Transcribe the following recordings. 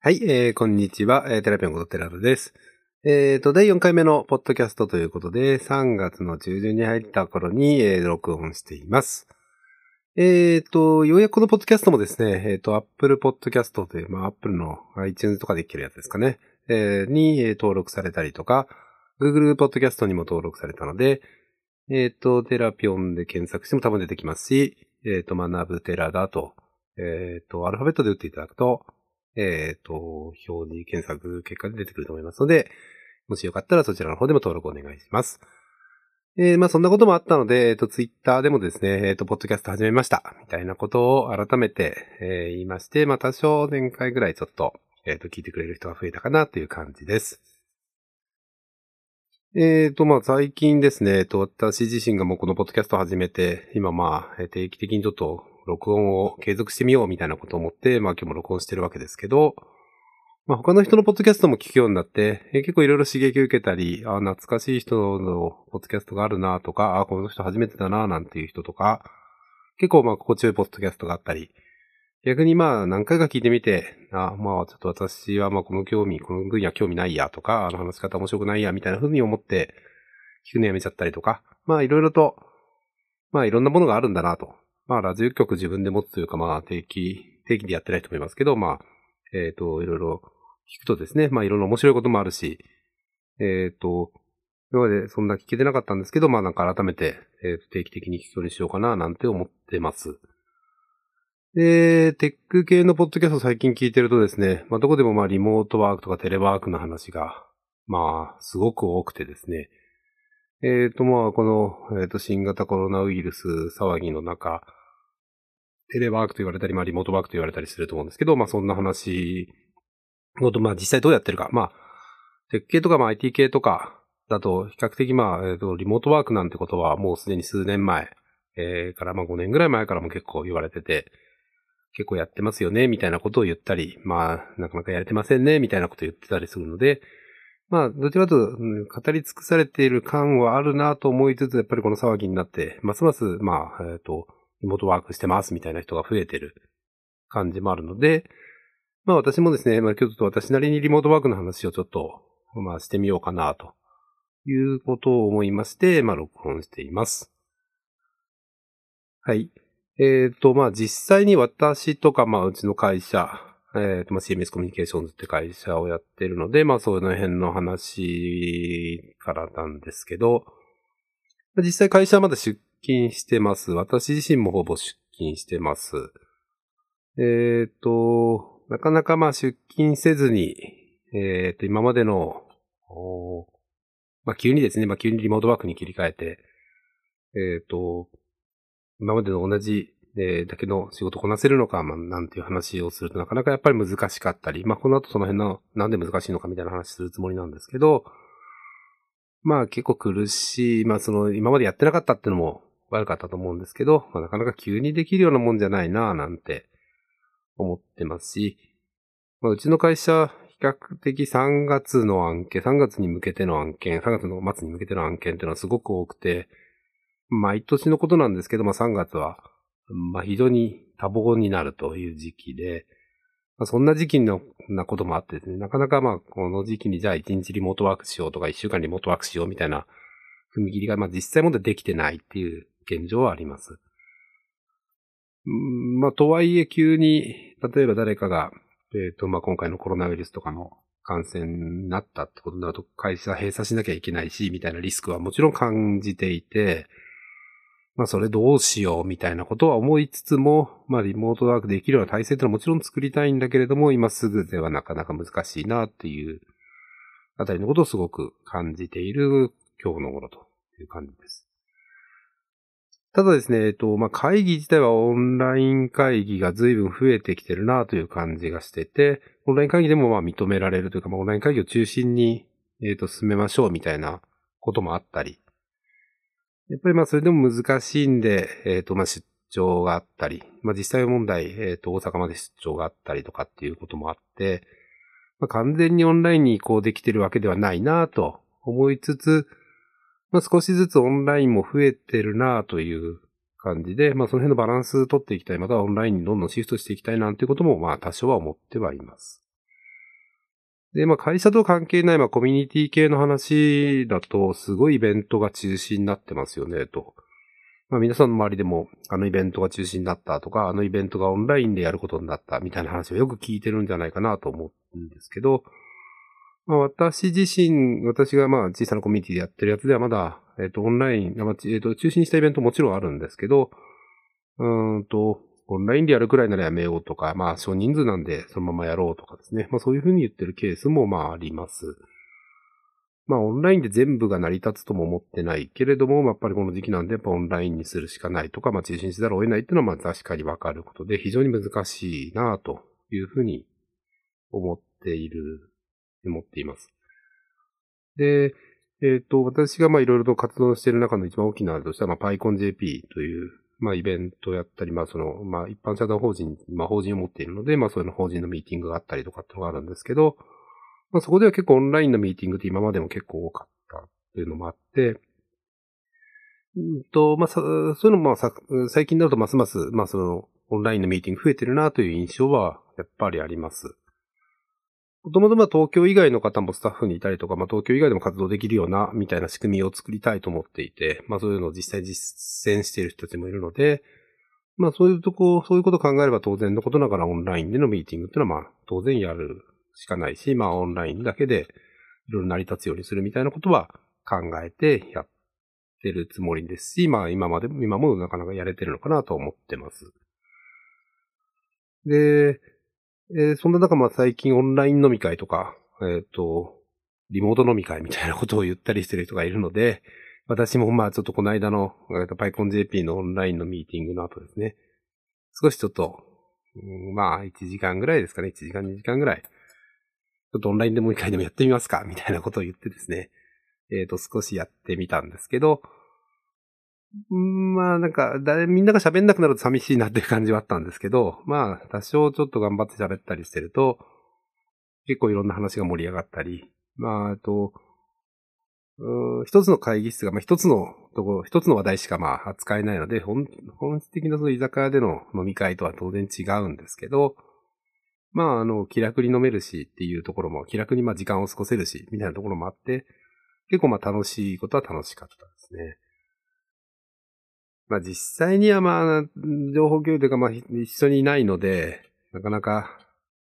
はい、えー、こんにちは。えー、テラピョンことテラルです。えーと、第4回目のポッドキャストということで、3月の中旬に入った頃に、えー、録音しています。えーと、ようやくこのポッドキャストもですね、えーと、Apple Podcast という、まあ、Apple の iTunes とかで聞けるやつですかね、えーに、えー登録されたりとか、Google Podcast にも登録されたので、えーと、テラピョンで検索しても多分出てきますし、えーと、学ぶテラだと、えーと、アルファベットで打っていただくと、えっ、と、表示検索結果で出てくると思いますので、もしよかったらそちらの方でも登録お願いします。えーまあそんなこともあったので、えっ、と、ツイッターでもですね、えっ、と、ポッドキャスト始めました、みたいなことを改めて、えー言いまして、まあ多少前回ぐらいちょっと、えっ、と、聞いてくれる人が増えたかなという感じです。えっ、と、まあ最近ですね、えっ、と、私自身がもうこのポッドキャストを始めて、今まあ、定期的にちょっと録音を継続してみようみたいなことを思って、まあ今日も録音してるわけですけど、まあ他の人のポッドキャストも聞くようになって、えー結構いろいろ刺激を受けたり、あ懐かしい人のポッドキャストがあるなとか、あこの人初めてだななんていう人とか、結構まあ心地よいポッドキャストがあったり、逆にまあ何回か聞いてみて、あまあちょっと私はまあこの興味、この分野興味ないやとか、あの話し方面白くないやみたいな風に思って聞くのやめちゃったりとか、まあいろいろと、まあいろんなものがあるんだなと。まあラジオ局自分で持つというかまあ定期、定期でやってない人もいますけど、まあ、えっ、と、いろいろ聞くとですね、まあいろんな面白いこともあるし、えっ、と、今までそんな聞けてなかったんですけど、まあなんか改めて、えーと定期的に聞くようにしようかななんて思ってます。で、テック系のポッドキャスト最近聞いてるとですね、まあどこでもまあリモートワークとかテレワークの話が、まあすごく多くてですね、えっ、とまあこの、えーと新型コロナウイルス騒ぎの中、テレワークと言われたり、まあリモートワークと言われたりすると思うんですけど、まあそんな話のと、まあ実際どうやってるか、まあ、テック系とかまあ IT 系とかだと比較的まあ、えーとリモートワークなんてことはもうすでに数年前、えーからまあ5年ぐらい前からも結構言われてて、結構やってますよね、みたいなことを言ったり、まあ、なかなかやれてませんね、みたいなことを言ってたりするので、まあ、どちらかと、語り尽くされている感はあるなと思いつつ、やっぱりこの騒ぎになって、ますます、まあ、えっ、と、リモートワークしてますみたいな人が増えてる感じもあるので、まあ私もですね、まあ今日ちょっと私なりにリモートワークの話をちょっと、まあしてみようかなということを思いまして、まあ録音しています。はい。えっ、と、まあ実際に私とか、まあうちの会社、えっ、と、まあ CMS コミュニケーションズって会社をやってるので、まあその辺の話からなんですけど、実際会社はまだ出勤してます。私自身もほぼ出勤してます。えっ、と、なかなかまあ出勤せずに、えっ、と、今までの、まあ急にですね、まあ急にリモートワークに切り替えて、えっ、と、今までの同じ、えだけの仕事こなせるのか、まあ、なんていう話をするとなかなかやっぱり難しかったり、まあ、この後その辺の、なんで難しいのかみたいな話するつもりなんですけど、まあ結構苦しい、まあその今までやってなかったっていうのも悪かったと思うんですけど、まあ、なかなか急にできるようなもんじゃないなぁなんて思ってますし、まあうちの会社、比較的3月の案件、3月に向けての案件、3月の末に向けての案件っていうのはすごく多くて、毎年のことなんですけど、まあ3月は、まあ非常に多忙になるという時期で、まあ、そんな時期のなこともあってですね、なかなかまあこの時期にじゃあ1日リモートワークしようとか1週間リモートワークしようみたいな踏切がまあ実際もでできてないっていう現状はあります。まあとはいえ急に、例えば誰かが、えっ、とまあ今回のコロナウイルスとかの感染になったってことになると会社閉鎖しなきゃいけないし、みたいなリスクはもちろん感じていて、まあそれどうしようみたいなことは思いつつも、まあリモートワークできるような体制ってのはもちろん作りたいんだけれども、今すぐではなかなか難しいなっていうあたりのことをすごく感じている今日の頃という感じです。ただですね、えっと、まあ会議自体はオンライン会議が随分増えてきてるなという感じがしてて、オンライン会議でもま認められるというか、まあオンライン会議を中心に、えっと、進めましょうみたいなこともあったり、やっぱりまそれでも難しいんで、えっ、とま出張があったり、まあ実際問題、えっ、と大阪まで出張があったりとかっていうこともあって、まあ完全にオンラインに移行できてるわけではないなと思いつつ、まあ少しずつオンラインも増えてるなという感じで、まあその辺のバランス取っていきたい、またはオンラインにどんどんシフトしていきたいなんていうこともまあ多少は思ってはいます。で、まあ会社と関係ない、まあコミュニティ系の話だと、すごいイベントが中心になってますよね、と。まあ皆さんの周りでも、あのイベントが中心になったとか、あのイベントがオンラインでやることになったみたいな話をよく聞いてるんじゃないかなと思うんですけど、まあ私自身、私がまあ小さなコミュニティでやってるやつではまだ、えっ、ー、と、オンライン、まあ、えっ、ー、と、中心にしたイベントもちろんあるんですけど、うんと、オンラインでやるくらいならやめようとか、まあ少人数なんでそのままやろうとかですね。まあそういうふうに言ってるケースもまああります。まあオンラインで全部が成り立つとも思ってないけれども、やっぱりこの時期なんでやっぱオンラインにするしかないとか、まあ中心しざるを得ないっていうのはまあ確かにわかることで非常に難しいなというふうに思っている、思っています。で、えっ、ー、と、私がまあいろいろと活動している中の一番大きなあれとしては、まあ PyConJP というまあ、イベントやったり、まあ、その、まあ、一般社団法人、まあ、法人を持っているので、まあ、そういうの法人のミーティングがあったりとかっていうのがあるんですけど、まあ、そこでは結構オンラインのミーティングって今までも結構多かったっていうのもあって、うんと、まあ、そういうのも、まあ最近だとますます、まあ、その、オンラインのミーティング増えてるなという印象は、やっぱりあります。もともとまあ東京以外の方もスタッフにいたりとか、まあ東京以外でも活動できるような、みたいな仕組みを作りたいと思っていて、まあそういうのを実際実践している人たちもいるので、まあそういうとこ、そういうことを考えれば当然のことながらオンラインでのミーティングっていうのはまあ当然やるしかないし、まあオンラインだけでいろいろ成り立つようにするみたいなことは考えてやってるつもりですし、まあ今まで、今もなかなかやれてるのかなと思ってます。で、えー、そんな中、まあ最近オンライン飲み会とか、えっ、ー、と、リモート飲み会みたいなことを言ったりしてる人がいるので、私もまあちょっとこの間の、えー、と PyConJP のオンラインのミーティングの後ですね、少しちょっと、うん、まあ1時間ぐらいですかね、1時間2時間ぐらい、ちょっとオンラインでもう一回でもやってみますか。みたいなことを言ってですね、えっ、ー、と少しやってみたんですけど、まあなんか、みんなが喋んなくなると寂しいなっていう感じはあったんですけど、まあ多少ちょっと頑張って喋ったりしてると、結構いろんな話が盛り上がったり、まあ、あと、一つの会議室が、まあ一つのところ、一つの話題しかまあ扱えないので、本本質的なその居酒屋での飲み会とは当然違うんですけど、まああの、気楽に飲めるしっていうところも、気楽にまあ時間を過ごせるし、みたいなところもあって、結構まあ楽しいことは楽しかったですね。まあ実際にはまあ、情報共有というかまあ一緒にいないので、なかなか、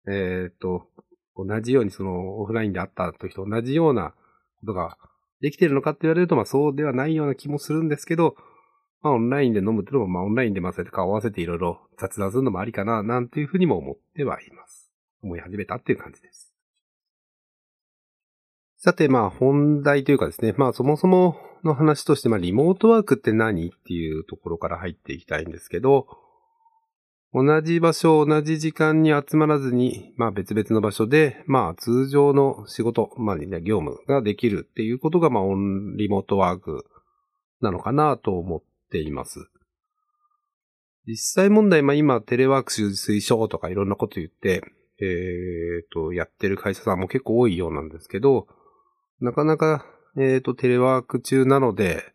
えっ、ー、と、同じようにそのオフラインで会った時と同じようなことができているのかって言われるとまあそうではないような気もするんですけど、まあオンラインで飲むっていうのもまあオンラインでまあそうやって顔合わせていろいろ雑談するのもありかな、なんていうふうにも思ってはいます。思い始めたっていう感じです。さて、まあ本題というかですね、まあそもそもの話として、まあリモートワークって何っていうところから入っていきたいんですけど、同じ場所、同じ時間に集まらずに、まあ別々の場所で、まあ通常の仕事、まあ業務ができるっていうことが、まあオンリモートワークなのかなと思っています。実際問題、まあ今テレワーク推奨とかいろんなこと言って、えっ、ー、と、やってる会社さんも結構多いようなんですけど、なかなか、えっ、ー、と、テレワーク中なので、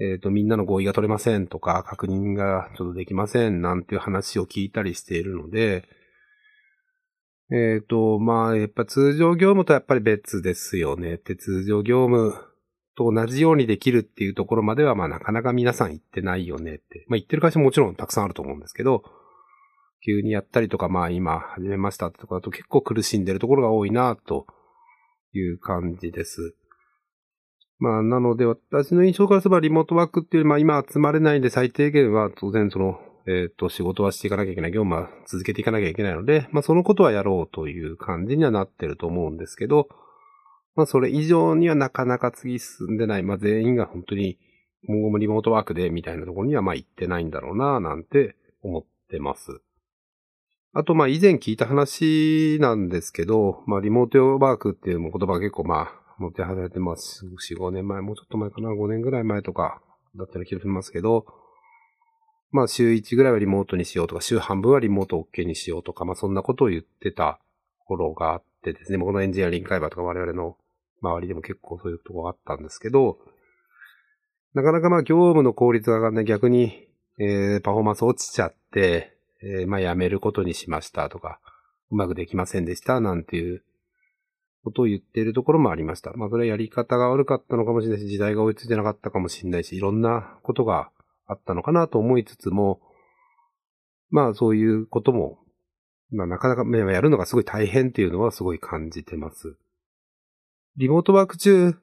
えっ、ー、と、みんなの合意が取れませんとか、確認がちょっとできませんなんていう話を聞いたりしているので、えっ、ー、と、まあ、やっぱ通常業務とやっぱり別ですよね。って通常業務と同じようにできるっていうところまでは、まあ、なかなか皆さん言ってないよねって。まあ、言ってる会社ももちろんたくさんあると思うんですけど、急にやったりとか、まあ、今始めましたってところだと結構苦しんでるところが多いなという感じです。まあ、なので、私の印象からすればリモートワークっていう、まあ今集まれないんで最低限は当然その、えっ、ー、と、仕事はしていかなきゃいけない、業務は続けていかなきゃいけないので、まあそのことはやろうという感じにはなってると思うんですけど、まあそれ以上にはなかなか次進んでない、まあ全員が本当に今後もリモートワークでみたいなところにはまあ行ってないんだろうな、なんて思ってます。あと、まあ、以前聞いた話なんですけど、まあ、リモートワークっていう言葉が結構、まあ、持ってはれてます。4、5年前、もうちょっと前かな、5年ぐらい前とか、だったら気がしますけど、まあ、週1ぐらいはリモートにしようとか、週半分はリモート OK にしようとか、まあ、そんなことを言ってた頃があってですね、このエンジニアリング会話とか我々の周りでも結構そういうとこがあったんですけど、なかなかまあ、業務の効率が上がんない。逆に、えー、パフォーマンス落ちちゃって、えー、まあ、やめることにしましたとか、うまくできませんでしたなんていうことを言っているところもありました。まあ、それはやり方が悪かったのかもしれないし、時代が追いついてなかったかもしれないし、いろんなことがあったのかなと思いつつも、まあ、そういうことも、まあ、なかなかやるのがすごい大変っていうのはすごい感じてます。リモートワーク中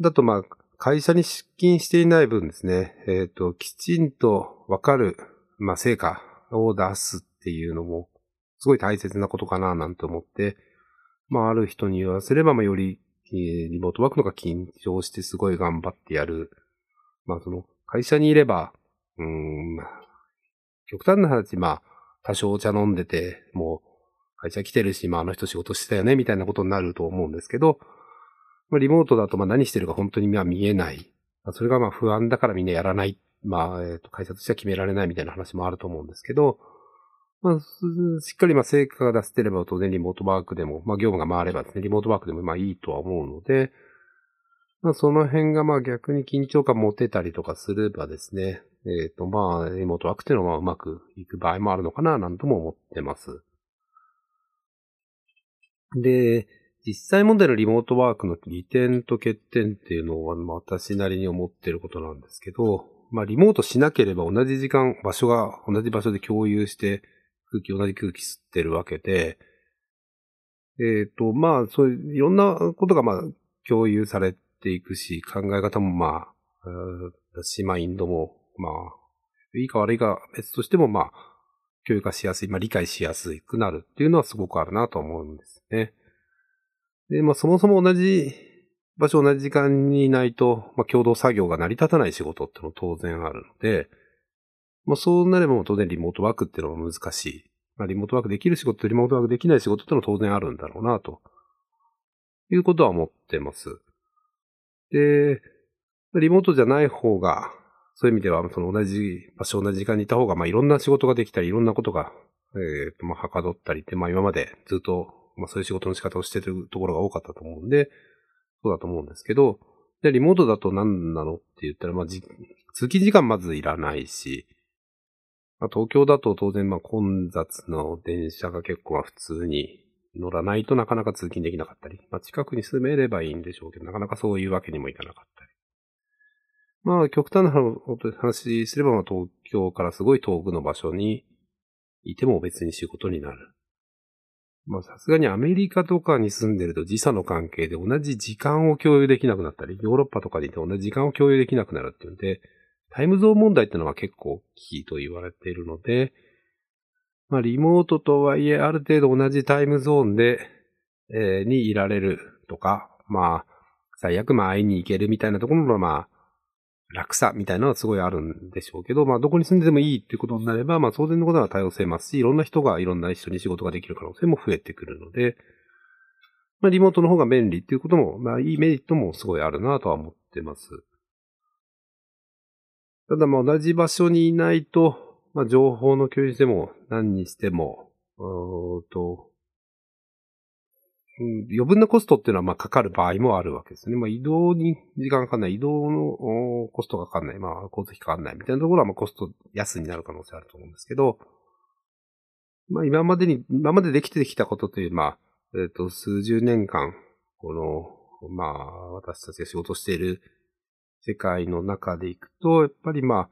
だと、まあ、会社に出勤していない分ですね、えっ、ー、と、きちんとわかる、まあ、成果を出すっていうのも、すごい大切なことかな、なんて思って、まあ、ある人に言わせれば、まあ、より、え、リモートワークのが緊張してすごい頑張ってやる。まあ、その、会社にいれば、うん、極端な話、まあ、多少お茶飲んでて、もう、会社来てるし、まあ、あの人仕事してたよね、みたいなことになると思うんですけど、まあ、リモートだと、まあ、何してるか本当に見えない。まあ、それがまあ、不安だからみんなやらない。まあ、えっ、ー、と、会社としては決められないみたいな話もあると思うんですけど、まあ、しっかりまあ成果が出せてれば当然リモートワークでも、まあ業務が回ればですね、リモートワークでもまあいいとは思うので、まあその辺がまあ逆に緊張感持てたりとかすればですね、えっ、ー、とまあリモートワークっていうのはうまくいく場合もあるのかななんとも思ってます。で、実際問題のリモートワークの利点と欠点っていうのは、私なりに思ってることなんですけど、まあリモートしなければ同じ時間、場所が同じ場所で共有して、空気、同じ空気吸ってるわけで、えっ、ー、と、まあ、そういう、いろんなことが、まあ、共有されていくし、考え方も、まあ、だし、マインドも、まあ、いいか悪いか別としても、まあ、共有化しやすい、まあ、理解しやすくなるっていうのはすごくあるなと思うんですね。で、まあ、そもそも同じ場所、同じ時間にいないと、まあ、共同作業が成り立たない仕事ってのも当然あるので、まあそうなれば当然リモートワークっていうのは難しい。まあリモートワークできる仕事とリモートワークできない仕事ってのは当然あるんだろうな、ということは思ってます。で、リモートじゃない方が、そういう意味では、その同じ場所、同じ時間にいた方が、まあいろんな仕事ができたり、いろんなことが、えっ、ー、と、まあはかどったりって、まあ今までずっと、まあそういう仕事の仕方をしてるところが多かったと思うんで、そうだと思うんですけど、で、リモートだと何なのって言ったら、まあ、通勤時間まずいらないし、まあ、東京だと当然まあ混雑の電車が結構は普通に乗らないとなかなか通勤できなかったり、まあ、近くに住めればいいんでしょうけど、なかなかそういうわけにもいかなかったり。まあ、極端な話すれば、まあ、東京からすごい遠くの場所にいても別に仕事になる。まあ、さすがにアメリカとかに住んでると時差の関係で同じ時間を共有できなくなったり、ヨーロッパとかにいて同じ時間を共有できなくなるっていうんで、タイムゾーン問題ってのは結構大きいと言われているので、まあ、リモートとはいえ、ある程度同じタイムゾーンで、えー、にいられるとか、まあ、最悪まあ会いに行けるみたいなところの、まあ、楽さみたいなのはすごいあるんでしょうけど、まあ、どこに住んでてもいいっていうことになれば、まあ、当然のことは多様性ますし、いろんな人がいろんな一緒に仕事ができる可能性も増えてくるので、まあ、リモートの方が便利っていうことも、まあ、いいメリットもすごいあるなとは思ってます。ただまあ同じ場所にいないと、まあ情報の共有しても何にしても、うと、うん、余分なコストっていうのはまあかかる場合もあるわけですね。まあ移動に時間かかんない、移動のコストがかかんない、まあ交通費かかんないみたいなところはまあコスト安になる可能性あると思うんですけど、まあ今までに、今までできてきたことという、まあ、えっ、ー、と、数十年間、この、まあ、私たちが仕事している世界の中でいくと、やっぱりま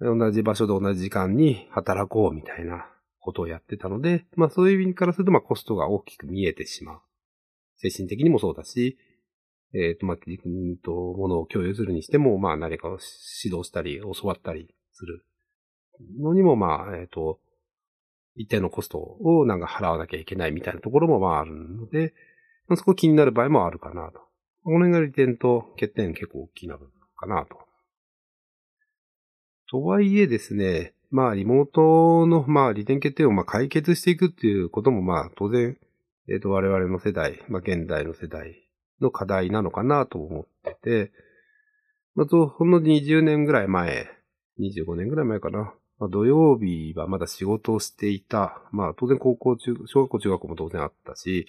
あ、同じ場所で同じ時間に働こうみたいなことをやってたので、まあそういう意味からするとまあコストが大きく見えてしまう。精神的にもそうだし、えっ、ー、と、まあ、うんと、ものを共有するにしても、まあ何かを指導したり、教わったりするのにも、まあ、えっ、ー、と、一定のコストをなんか払わなきゃいけないみたいなところもまああるので、まあ、そこ気になる場合もあるかなと。この辺が利点と欠点結構大きな部分かなと。とはいえですね、まあリモートのまあ利点欠点をまあ解決していくっていうこともまあ当然、えっ、ー、と我々の世代、まあ現代の世代の課題なのかなと思ってて、まずほんの20年ぐらい前、25年ぐらい前かな。まあ、土曜日はまだ仕事をしていた。まあ当然高校中、小学校中学校も当然あったし、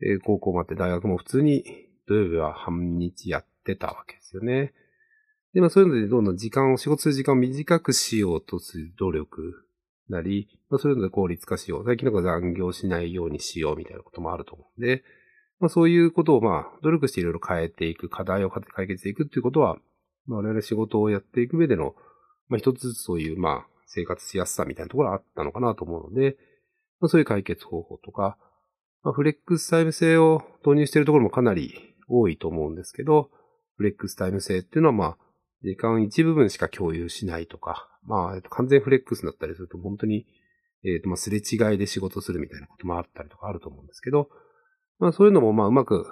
えー、高校まで大学も普通に土曜日は半日やってたわけですよね。で、まあそういうのでどんどん時間を、仕事する時間を短くしようとする努力なり、まあそういうので効率化しよう。最近なんか残業しないようにしようみたいなこともあると思うんで、まあそういうことをまあ努力していろいろ変えていく、課題を解決していくっていうことは、まあ我々仕事をやっていく上での、まあ一つずつそういうまあ生活しやすさみたいなところがあったのかなと思うので、まあそういう解決方法とか、まあフレックスタイム制を導入しているところもかなり多いと思うんですけど、フレックスタイム制っていうのはまあ時間一部分しか共有しないとか、まあ、完全フレックスだったりすると本当に、えっと、まあ、すれ違いで仕事するみたいなこともあったりとかあると思うんですけど、まあそういうのもまあうまく、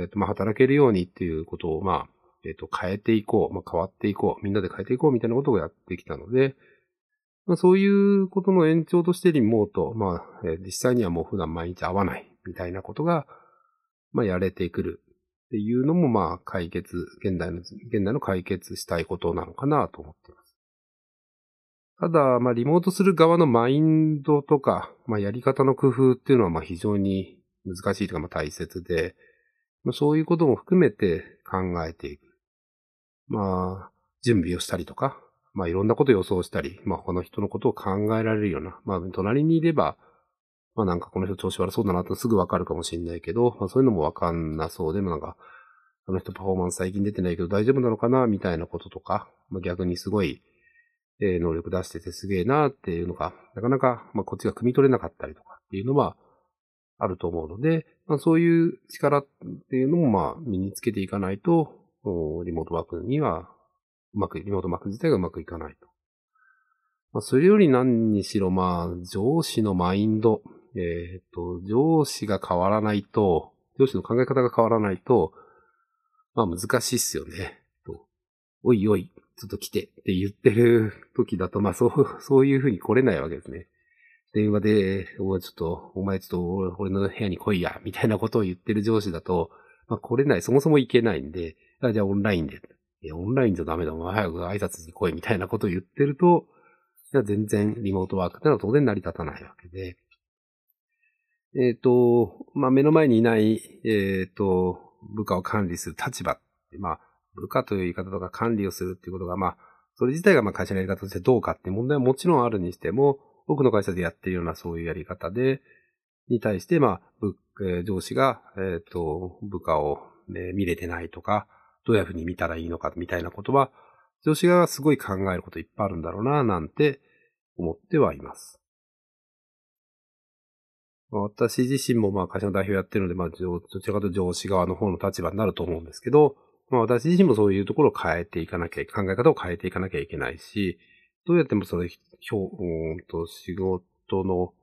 えっ、とまあ働けるようにっていうことをまあ、えっ、と変えていこう、まあ変わっていこう、みんなで変えていこうみたいなことをやってきたので、まあそういうことの延長としてリモート、まあ、実際にはもう普段毎日会わないみたいなことが、まあやれてくるっていうのもまあ解決、現代の、現代の解決したいことなのかなと思っています。ただ、まあリモートする側のマインドとか、まあやり方の工夫っていうのはまあ非常に難しいというか、まあ、大切で、まあ、そういうことも含めて考えていく。まあ、準備をしたりとか、まあいろんなことを予想したり、まあ他の人のことを考えられるような、まあ隣にいれば、まあなんかこの人調子悪そうだなとすぐわかるかもしれないけど、まあそういうのもわかんなそうでもなんか、あの人パフォーマンス最近出てないけど大丈夫なのかなみたいなこととか、まあ逆にすごい、えー、能力出しててすげえなっていうのが、なかなか、まあこっちが汲み取れなかったりとかっていうのは、あると思うので、まあ、そういう力っていうのもまあ身につけていかないと、リモートワークにはうまく、リモートワーク自体がうまくいかないと。まあ、それより何にしろまあ、上司のマインド、えっ、ー、と、上司が変わらないと、上司の考え方が変わらないと、まあ難しいっすよね。とおいおい、ちょっと来てって言ってる時だと、まあそう、そういうふうに来れないわけですね。電話で、お前ちょっと、お前ちょっと俺の部屋に来いや、みたいなことを言ってる上司だと、まあ来れない、そもそも行けないんで、じゃあオンラインで。いや、オンラインじゃダメだ、お前早く挨拶に来い、みたいなことを言ってると、じゃ全然リモートワークってのは当然成り立たないわけで。えっ、ー、と、まあ目の前にいない、えっ、ー、と、部下を管理する立場、まあ、部下という言い方とか管理をするっていうことが、まあ、それ自体がまあ会社のやり方としてどうかっていう問題はもちろんあるにしても、多くの会社でやってるようなそういうやり方で、に対して、まあ、えー、上司が、えっ、ー、と、部下を、ね、見れてないとか、どういうふうに見たらいいのかみたいなことは、上司側がすごい考えることいっぱいあるんだろうな、なんて思ってはいます。私自身もまあ会社の代表やってるので、まあ、どちらかと上司側の方の立場になると思うんですけど、まあ私自身もそういうところを変えていかなきゃ、考え方を変えていかなきゃいけないし、どうやってもその、ひょうんと仕事の、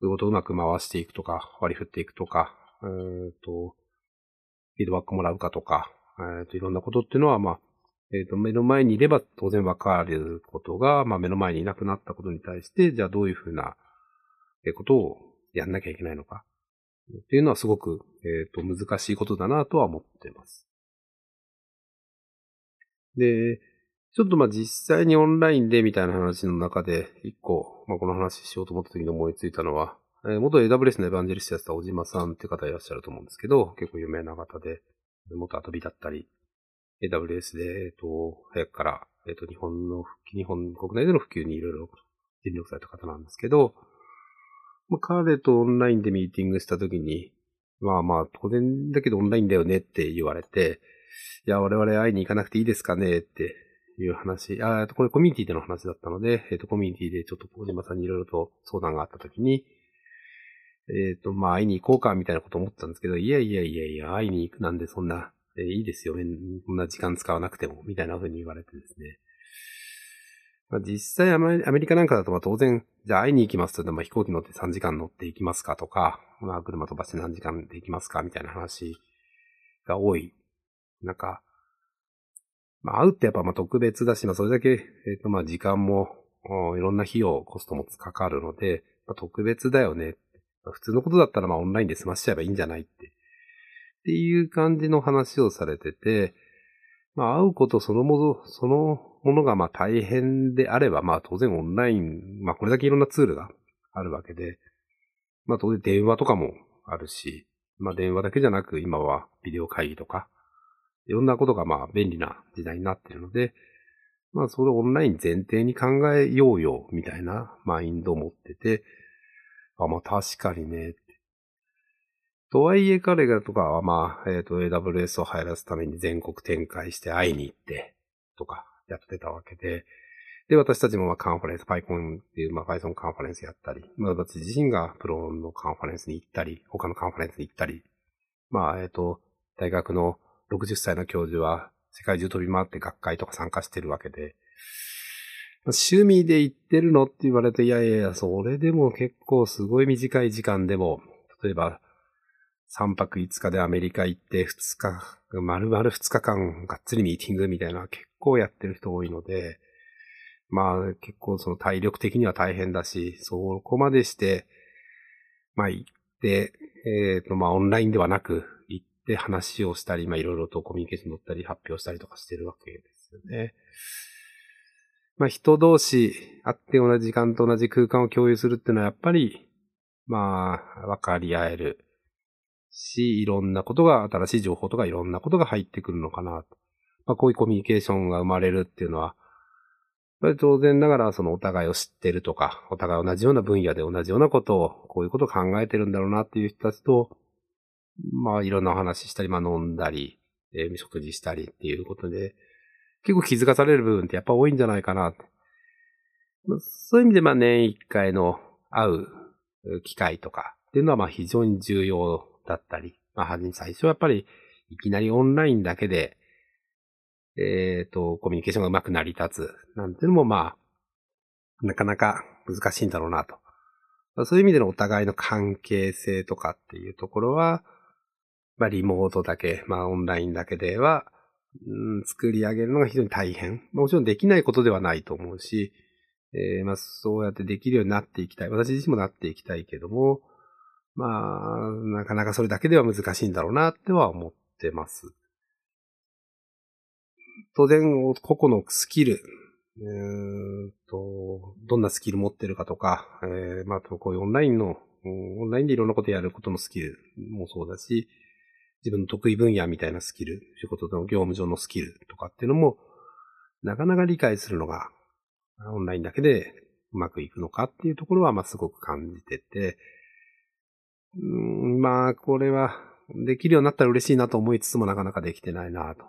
仕事をうまく回していくとか、割り振っていくとか、うんと、フィードバックもらうかとか、えっ、と、いろんなことっていうのは、まあ、えっ、と、目の前にいれば当然わかることが、まあ、目の前にいなくなったことに対して、じゃあどういうふうな、えことをやんなきゃいけないのか。っていうのはすごく、えっ、と、難しいことだなとは思っています。で、ちょっとまあ実際にオンラインでみたいな話の中で、一個、まあこの話しようと思った時に思いついたのは、えー、元 AWS のエヴァンジェリストやった小島さんって方いらっしゃると思うんですけど、結構有名な方で、元アトビだったり、AWS で、えっ、ー、と、早くから、えっ、ー、と、日本の復帰、日本国内での普及にいろいろ尽力された方なんですけど、まあ、彼とオンラインでミーティングした時に、まあまあ、当然だけどオンラインだよねって言われて、いや、我々会いに行かなくていいですかねっていう話、あこれコミュニティでの話だったので、えっ、ー、と、コミュニティでちょっと小島さんにいろいろと相談があったときに、えっ、ー、と、まあ、会いに行こうか、みたいなこと思ったんですけど、いやいやいやいや、会いに行くなんでそんな、えー、いいですよ、ねこんな時間使わなくても、みたいな風に言われてですね。まあ、実際アメリカなんかだと、まあ、当然、じゃあ会いに行きますと、まあ、飛行機乗って3時間乗って行きますかとか、まあ、車飛ばして何時間で行きますかみたいな話が多い。なんか、まあ、会うってやっぱまあ特別だし、まあそれだけ、えっ、ー、とまあ時間も、いろんな費用、コストもかかるので、まあ、特別だよね。普通のことだったらまあオンラインで済ましちゃえばいいんじゃないって。っていう感じの話をされてて、まあ会うことそのもの、そのものがまあ大変であれば、まあ当然オンライン、まあこれだけいろんなツールがあるわけで、まあ当然電話とかもあるし、まあ電話だけじゃなく今はビデオ会議とか、いろんなことがまあ便利な時代になっているので、まあそれをオンライン前提に考えようよ、みたいなマインドを持ってて、あ、まあ確かにね、とはいえ彼らとかはまあ、えっ、ー、と AWS を入らすために全国展開して会いに行ってとかやってたわけで、で、私たちもまあカンファレンス、PyCon っていうまあ Python カンファレンスやったり、まあ私自身がプロのカンファレンスに行ったり、他のカンファレンスに行ったり、まあ、えっ、ー、と、大学の60歳の教授は世界中飛び回って学会とか参加してるわけで、趣味で行ってるのって言われて、いやいやいや、それでも結構すごい短い時間でも、例えば、3泊5日でアメリカ行って2日、丸々2日間がっつりミーティングみたいな結構やってる人多いので、まあ結構その体力的には大変だし、そこまでして、まあ行って、えっ、ー、とまあオンラインではなく行って話をしたり、まあいろいろとコミュニケーション乗ったり発表したりとかしてるわけですよね。まあ人同士会って同じ時間と同じ空間を共有するっていうのはやっぱり、まあ分かり合えるし、いろんなことが、新しい情報とかいろんなことが入ってくるのかなと。まあこういうコミュニケーションが生まれるっていうのは、当然ながらそのお互いを知ってるとか、お互い同じような分野で同じようなことを、こういうことを考えてるんだろうなっていう人たちと、まあいろんなお話したり、まあ飲んだり、えー、食事したりっていうことで、結構気づかされる部分ってやっぱ多いんじゃないかなって。そういう意味でまあ年一回の会う機会とかっていうのはまあ非常に重要だったり、まあ最初はやっぱりいきなりオンラインだけでえっ、ー、と、コミュニケーションがうまく成り立つ、なんていうのもまあ、なかなか難しいんだろうなと。そういう意味でのお互いの関係性とかっていうところは、まあリモートだけ、まあオンラインだけでは、うん、作り上げるのが非常に大変。もちろんできないことではないと思うし、えー、まあそうやってできるようになっていきたい。私自身もなっていきたいけども、まあ、なかなかそれだけでは難しいんだろうなっては思ってます。当然、個々のスキル、えー、と、どんなスキル持ってるかとか、えー、まあ、こういうオンラインの、オンラインでいろんなことやることのスキルもそうだし、自分の得意分野みたいなスキル、仕事の業務上のスキルとかっていうのも、なかなか理解するのが、オンラインだけでうまくいくのかっていうところは、まあ、すごく感じてて、うん、まあ、これは、できるようになったら嬉しいなと思いつつもなかなかできてないなと。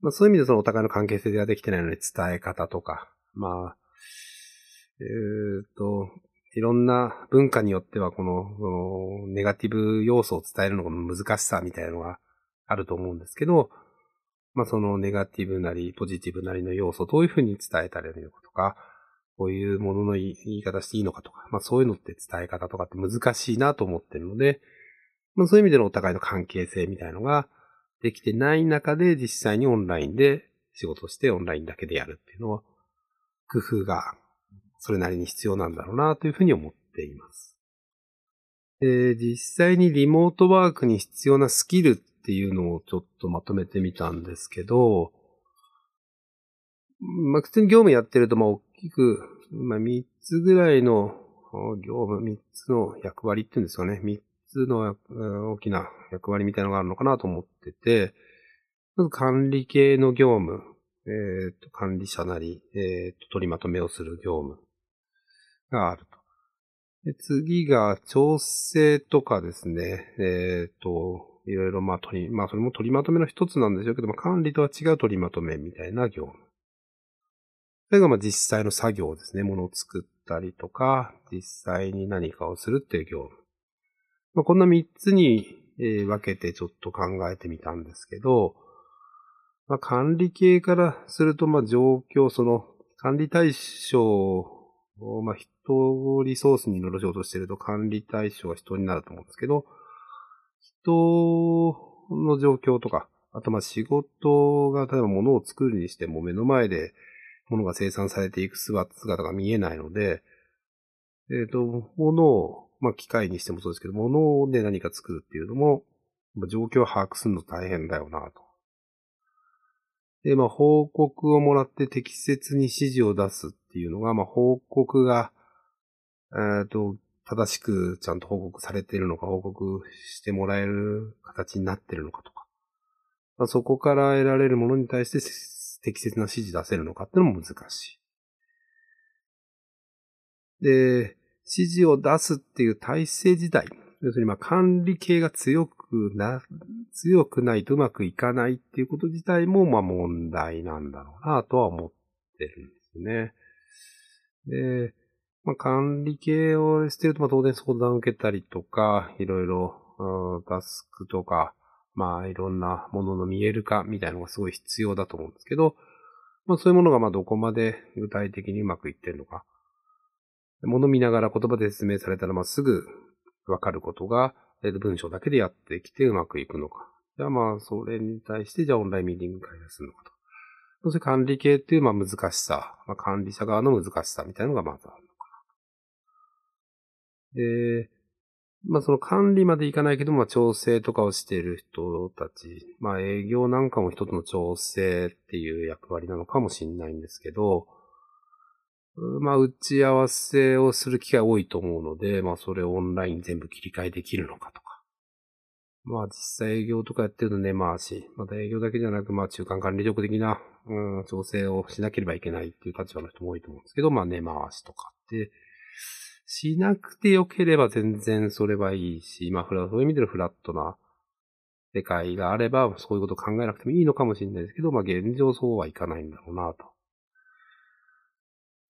まあそういう意味でそのお互いの関係性ができてないので伝え方とか、まあ、えー、っと、いろんな文化によってはこの、このネガティブ要素を伝えるのが難しさみたいなのがあると思うんですけど、まあそのネガティブなりポジティブなりの要素をどういうふうに伝えたらいいのかとか、こういうものの言い方していいのかとか、まあそういうのって伝え方とかって難しいなと思ってるので、まあそういう意味でのお互いの関係性みたいのが、できてない中で実際にオンラインで仕事してオンラインだけでやるっていうのは、工夫がそれなりに必要なんだろうなというふうに思っています。で、実際にリモートワークに必要なスキルっていうのをちょっとまとめてみたんですけど、まあ、普通に業務やってると、まあ、きく、まあ、3つぐらいの業務、3つの役割っていうんですかね。3つの大きな役割みたいなのがあるのかなと思ってて、まず管理系の業務、えっ、ー、と、管理者なり、えっ、ー、と、取りまとめをする業務があると。で次が調整とかですね、えっ、ー、と、いろいろまあ取り、まあそれも取りまとめの一つなんでしょうけども、管理とは違う取りまとめみたいな業務。それがまあ実際の作業ですね。ものを作ったりとか、実際に何かをするっていう業務。まあ、こんな3つに、分けてちょっと考えてみたんですけど、まあ、管理系からすると、まあ、状況、その、管理対象を、まあ、人リソースに乗ろうとしていると管理対象は人になると思うんですけど、人の状況とか、あとま仕事が例えば物を作るにしても目の前で物が生産されていく姿が見えないので、えっ、ー、と、物をまあ機械にしてもそうですけど、物で何か作るっていうのも、状況を把握するの大変だよなと。で、まあ報告をもらって適切に指示を出すっていうのが、まあ報告が、えっ、と、正しくちゃんと報告されているのか、報告してもらえる形になっているのかとか、まあ、そこから得られるものに対して適切な指示出せるのかってのも難しい。で、指示を出すっていう体制自体、要するにまあ管理系が強くな、強くないとうまくいかないっていうこと自体もまあ問題なんだろうなとは思ってるんですね。で、まあ管理系をしてるとまあ当然相談を受けたりとか、いろいろタスクとか、まあいろんなものの見える化みたいなのがすごい必要だと思うんですけど、まあそういうものがまあどこまで具体的にうまくいってるのか。物見ながら言葉で説明されたらまあすぐわかることが、文章だけでやってきてうまくいくのか。じゃあまあ、それに対して、じゃあオンラインミーティング開発するのかと。そして管理系っていうまあ難しさ、まあ、管理者側の難しさみたいなのがまずあるのかな。で、まあその管理までいかないけど、まあ調整とかをしている人たち、まあ営業なんかも一つの調整っていう役割なのかもしれないんですけど、まあ、打ち合わせをする機会多いと思うので、まあ、それをオンライン全部切り替えできるのかとか。まあ、実際営業とかやってると根回し、また営業だけじゃなく、まあ、中間管理力的な、うん、調整をしなければいけないっていう立場の人も多いと思うんですけど、まあ、根回しとかって、しなくてよければ全然それはいいし、まあ、そういう意味でのフラットな世界があれば、そういうこと考えなくてもいいのかもしれないですけど、まあ、現状そうはいかないんだろうなと。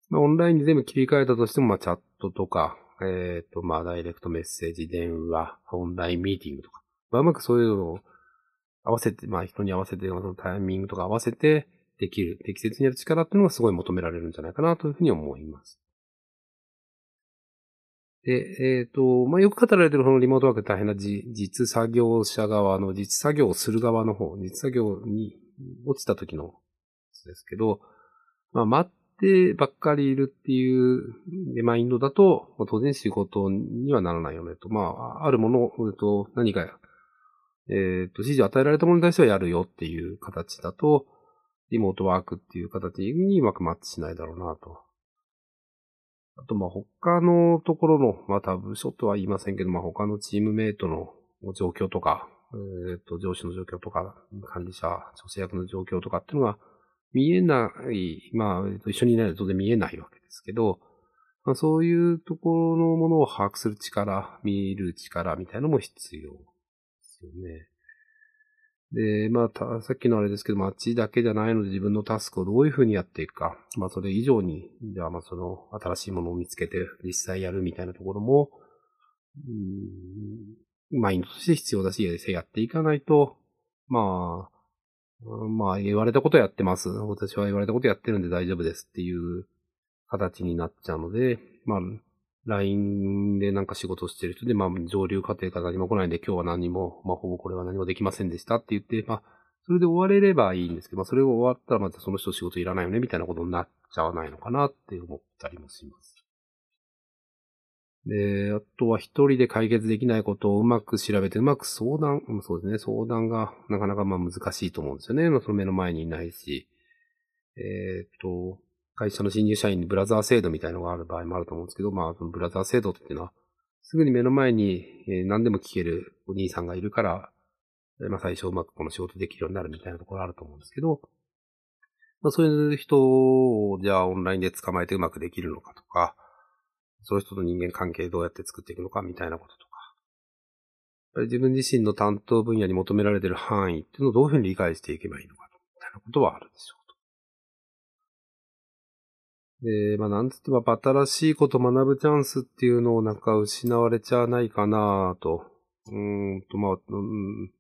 まあ、オンラインに全部切り替えたとしても、まあ、チャットとか、えっ、ー、と、まあ、ダイレクトメッセージ、電話、オンラインミーティングとか、まあ、うまくそういうのを合わせて、まあ、人に合わせて、そのタイミングとか合わせてできる、適切にやる力っていうのがすごい求められるんじゃないかなというふうに思います。で、えっ、ー、と、まあ、よく語られてるこのリモートワーク大変な実作業者側の、実作業をする側の方、実作業に落ちた時のですけど、まあ、待ってばっかりいるっていうマインドだと、まあ当然仕事にはならないよねと。まあ、あるものを、と何か、えっ、ー、と、指示を与えられたものに対してはやるよっていう形だと、リモートワークっていう形にうまくマッチしないだろうなと。あと、ま、他のところの、また部署とは言いませんけど、まあ、他のチームメイトの状況とか、えっ、ー、と、上司の状況とか、管理者、調整役の状況とかっていうのが、見えない、まあ、一緒にいないと当然見えないわけですけど、まあ、そういうところのものを把握する力、見る力みたいなのも必要ですよね。で、まあ、さっきのあれですけど、街だけじゃないので自分のタスクをどういうふうにやっていくか。まあ、それ以上に、じゃあ、まあ、その、新しいものを見つけて実際やるみたいなところも、うん、マインドとして必要だし、やっていかないと、まあ、まあ、言われたことやってます。私は言われたことやってるんで大丈夫ですっていう形になっちゃうので、まあ、LINE でなんか仕事してる人で、まあ、上流過程から何も来ないんで、今日は何も、まあ、ほぼこれは何もできませんでしたって言って、まあ、それで終われればいいんですけど、まあ、それが終わったらまたその人仕事いらないよね、みたいなことになっちゃわないのかなって思ったりもします。で、あとは一人で解決できないことをうまく調べて、うまく相談、そうですね、相談がなかなかまあ難しいと思うんですよね。まあ、その目の前にいないし、えっ、と、会社の新入社員にブラザー制度みたいのがある場合もあると思うんですけど、まあ、そのブラザー制度っていうのは、すぐに目の前に何でも聞けるお兄さんがいるから、まあ最初うまくこの仕事できるようになるみたいなところあると思うんですけど、まあそういう人をじゃあオンラインで捕まえてうまくできるのかとか、その人と人間関係どうやって作っていくのかみたいなこととか。自分自身の担当分野に求められている範囲っていうのをどういうふうに理解していけばいいのかみたいなことはあるでしょう。で、まあなんつっても新しいこと学ぶチャンスっていうのをなんか失われちゃわないかなと。うんと、まあ、うん、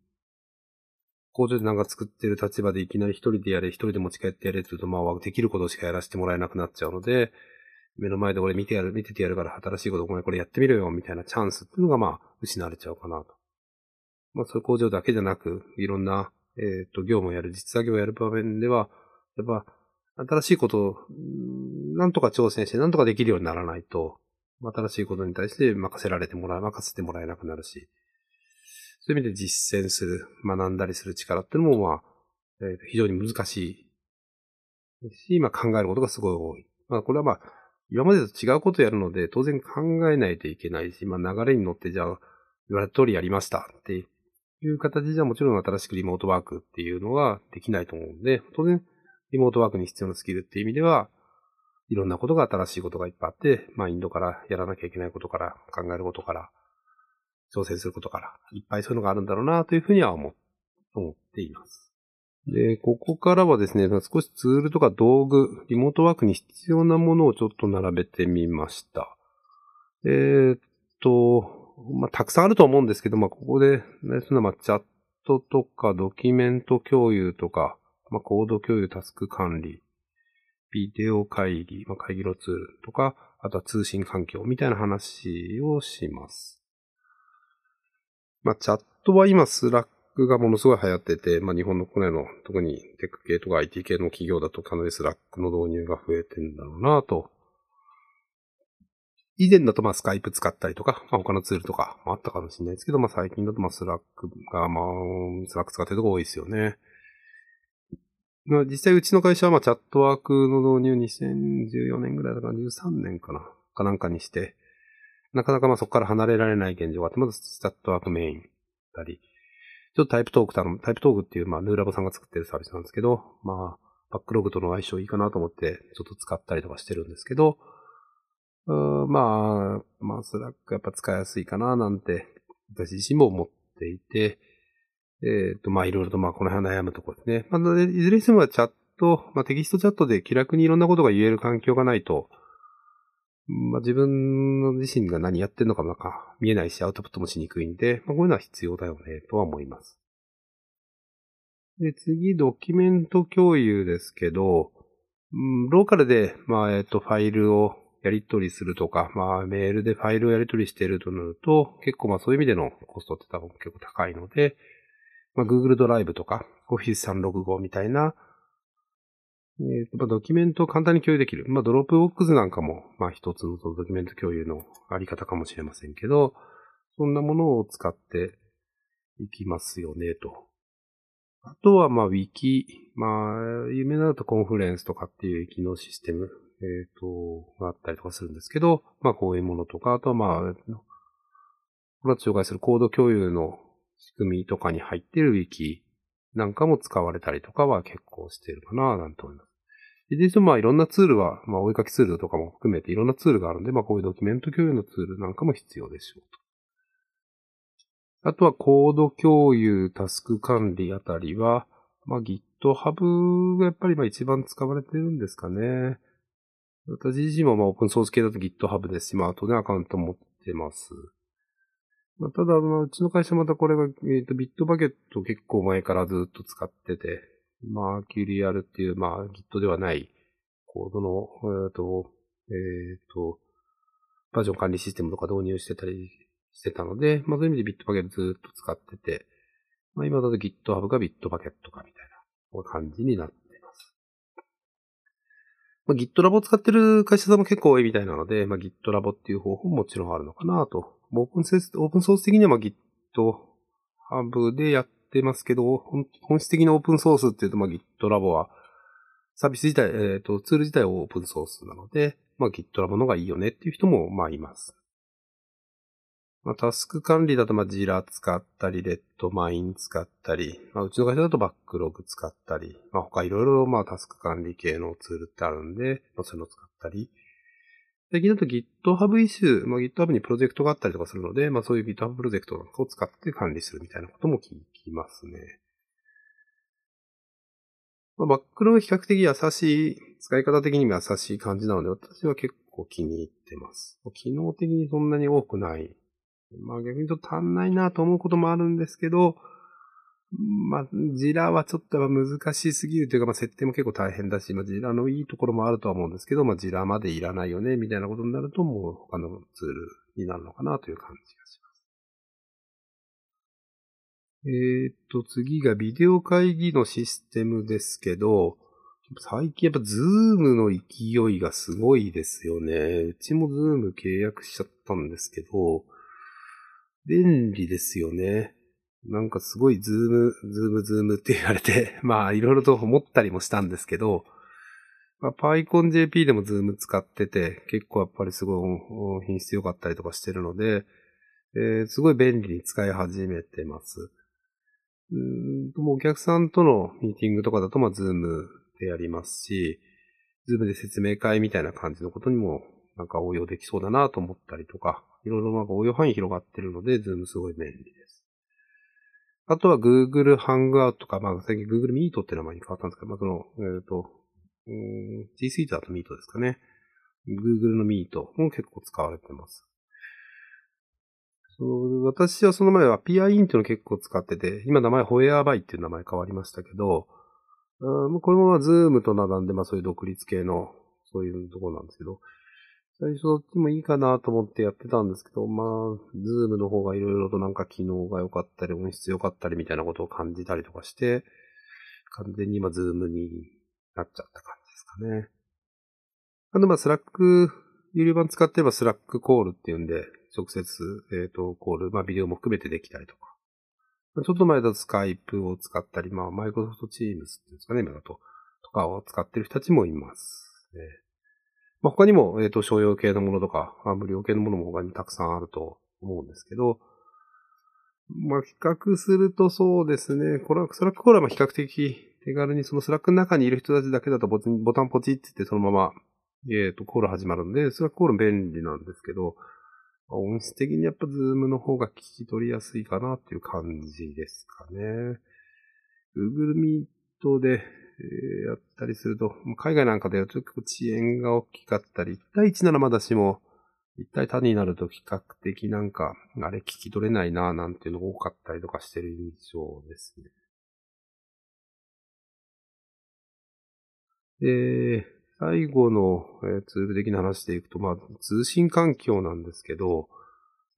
工場でなんか作ってる立場でいきなり一人でやれ、一人で持ち帰ってやれって言うと、まあ、できることしかやらせてもらえなくなっちゃうので、目の前で俺見てやる、見ててやるから新しいことお前これやってみろよ、みたいなチャンスっていうのがまあ、失われちゃうかなと。まあ、そういう工場だけじゃなく、いろんな、えっ、ー、と、業務をやる、実作業をやる場面では、やっぱ、新しいことを、なんとか挑戦して、なんとかできるようにならないと、新しいことに対して任せられてもらえ、任せてもらえなくなるし、そういう意味で実践する、学んだりする力っていうのも、まあ、えー、非常に難しいし、今考えることがすごい多い。まあ、これはまあ、今までと違うことをやるので、当然考えないといけないし、まあ流れに乗ってじゃあ、言われた通りやりましたっていう形じゃもちろん新しくリモートワークっていうのはできないと思うんで、当然リモートワークに必要なスキルっていう意味では、いろんなことが新しいことがいっぱいあって、マインドからやらなきゃいけないことから考えることから、挑戦することから、いっぱいそういうのがあるんだろうなというふうには思っています。で、ここからはですね、少しツールとか道具、リモートワークに必要なものをちょっと並べてみました。えー、っと、まあ、たくさんあると思うんですけど、まあ、ここで、ね、そのまあ、チャットとかドキュメント共有とか、まあ、コード共有、タスク管理、ビデオ会議、まあ、会議のツールとか、あとは通信環境みたいな話をします。まあ、チャットは今、 Slack がものすごい流行ってて、まあ、日本の国内の特にテック系とか IT 系の企業だとかなり Slack の導入が増えてんだろうなと。以前だとまあ Skype 使ったりとか、まあ、他のツールとかもあったかもしれないですけど、まあ最近だとまあ Slack がまあ、 Slack 使ってるとこ多いですよね。実際うちの会社はまあ Chatwork の導入2014年ぐらいだから13年かな、かなんかにして、なかなかまあそこから離れられない現状があって、まず Chatwork メインだり、ちょっと Typetalk 頼む、 Typetalk っていう、まあ、ヌーラボさんが作ってるサービスなんですけど、まあ、 Backlog との相性いいかなと思って、ちょっと使ったりとかしてるんですけど、うまあ、まあ、 Slack やっぱ使いやすいかななんて、私自身も思っていて、えっ、ー、と、まあ、いろいろとまあ、この辺悩むところですね。まあ、いずれにしてもチャット、まあ、テキストチャットで気楽にいろんなことが言える環境がないと、まあ、自分自身が何やってんのかなんか見えないし、アウトプットもしにくいんで、まあ、こういうのは必要だよね、とは思います。で、次、ドキュメント共有ですけど、うん、ローカルで、まあ、えっ、と、ファイルをやり取りするとか、まあ、メールでファイルをやり取りしているとなると、結構まあそういう意味でのコストって多分結構高いので、まあ、Google ドライブとか、Office 365みたいな、えー、ドキュメントを簡単に共有できる。まあ、 Dropbox なんかも、まあ、一つのドキュメント共有のあり方かもしれませんけど、そんなものを使っていきますよね、と。あとは、まあ、Wiki。まあ、有名なと Confluence とかっていう機能システム、えっ、ー、と、があったりとかするんですけど、まあ、こういうものとか、あとはまあ、この紹介するコード共有の仕組みとかに入ってる Wiki なんかも使われたりとかは結構してるかな、なんて思います。実際まあいろんなツールは、まあ追いかけツールとかも含めていろんなツールがあるんで、まあこういうドキュメント共有のツールなんかも必要でしょうと。あとはコード共有、タスク管理あたりは、まあ GitHub がやっぱりまあ一番使われてるんですかね。私自身もまあオープンソース系だと GitHub ですし、まあ後でアカウント持ってます。まあ、ただ、まあ、うちの会社またこれが、えっ、ー、と、ビットバケット結構前からずっと使ってて、まあ、キュリアルっていう、まあ、Git ではないコードの、えっ、ー、と、えっ、ー、と、バージョン管理システムとか導入してたりしてたので、まあ、そういう意味でビットバケットずっと使ってて、まあ、今だと GitHub がビットバケットかみたいな感じになってま。あ、GitLab を使ってる会社さんも結構多いみたいなので、まあ、GitLab っていう方法ももちろんあるのかなとオープンソース、オープンソース的にはまあ GitHub でやってますけど、本質的なオープンソースっていうとまあ GitLab はサービス自体、えっ、ー、と、ツール自体はオープンソースなので、まあ GitLab のがいいよねっていう人もまあいます。まあ、タスク管理だと、まあ、ジラ使ったり、レッドマイン使ったり、まあ、うちの会社だとバックログ使ったり、まあ、他いろいろ、まあ、タスク管理系のツールってあるんで、まあ、そういうのを使ったり、最近だと GitHub イシュー、まあ、GitHub にプロジェクトがあったりとかするので、まあそういう GitHub プロジェクトなんかを使って管理するみたいなことも聞きますね。まあ、バックログ比較的優しい、使い方的にも優しい感じなので、私は結構気に入ってます。機能的にそんなに多くない。まあ逆にちょっと足んないなと思うこともあるんですけど、まあ、ジラはちょっと難しすぎるというか、まあ、設定も結構大変だし、まあ、ジラのいいところもあるとは思うんですけど、まあ、ジラまでいらないよね、みたいなことになると、もう他のツールになるのかなという感じがします。えー、っと、次がビデオ会議のシステムですけど、最近やっぱズームの勢いがすごいですよね。うちもズーム契約しちゃったんですけど、便利ですよね。なんかすごいズーム、ズーム、ズームって言われて、まあいろいろと思ったりもしたんですけど、まあ、PyConJP でもズーム使ってて、結構やっぱりすごい品質良かったりとかしてるので、えー、すごい便利に使い始めてます。うちもお客さんとのミーティングとかだと、まあ、ズームでやりますし、ズームで説明会みたいな感じのことにもなんか応用できそうだなと思ったりとか、いろいろなんか応用範囲広がってるので、ズームすごい便利です。あとは Google Hangout とか、まあ最近 Google Meet って名前に変わったんですけど、まあその、えっ、ー、と、G Suite だと Meet ですかね。Google の Meet も結構使われてます。そう私はその前は PIN っていうの結構使ってて、今名前ホエアバイっていう名前変わりましたけど、うこれもまあ Zoom と並んで、まあそういう独立系の、そういうところなんですけど、最初そっちもいいかなと思ってやってたんですけど、まあ、ズームの方がいろいろとなんか機能が良かったり、音質良かったりみたいなことを感じたりとかして、完全に今ズームになっちゃった感じですかね。あとまあ、スラック、有料版使ってればスラックコールっていうんで、直接、えっ、ー、と、コール、まあビデオも含めてできたりとか。ちょっと前だとスカイプを使ったり、まあ、マイクロソフトチームスっていうんですかね、今だと。とかを使ってる人たちもいますね。まあ、他にも、えっ、ー、と、商用系のものとか、無料系のものも他にたくさんあると思うんですけど、まあ、比較するとそうですね。これは、スラックコールは比較的手軽にそのスラックの中にいる人たちだけだとボタンポチって言ってそのまま、えっ、ー、と、コール始まるんで、スラックコール便利なんですけど、音質的にやっぱズームの方が聞き取りやすいかなっていう感じですかね。Google Meet で、えー、やったりすると、海外なんかでやると結構遅延が大きかったり、1対1ならまだしも、1対単になると比較的なんか、あれ聞き取れないななんていうのが多かったりとかしてる印象ですね。で、最後の、えー、ツール的な話でいくと、まあ、通信環境なんですけど、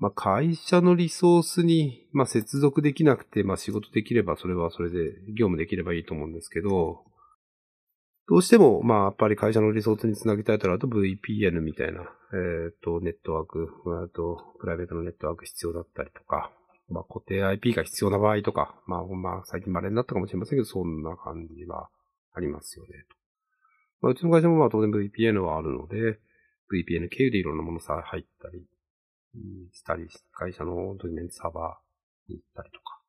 まあ、会社のリソースに、まあ、接続できなくて、まあ、仕事できれば、それはそれで業務できればいいと思うんですけど、どうしても、まあ、やっぱり会社のリソースにつなぎたいとなると VPN みたいな、えっ、ー、と、ネットワーク、あと、プライベートのネットワーク必要だったりとか、まあ、固定 IP が必要な場合とか、まあ、まあ、最近稀になったかもしれませんけど、そんな感じはありますよね。まあ、うちの会社もまあ当然 VPN はあるので、VPN 経由でいろんなものさ入ったり、したり、会社のドキュメントサーバーに行ったりとか、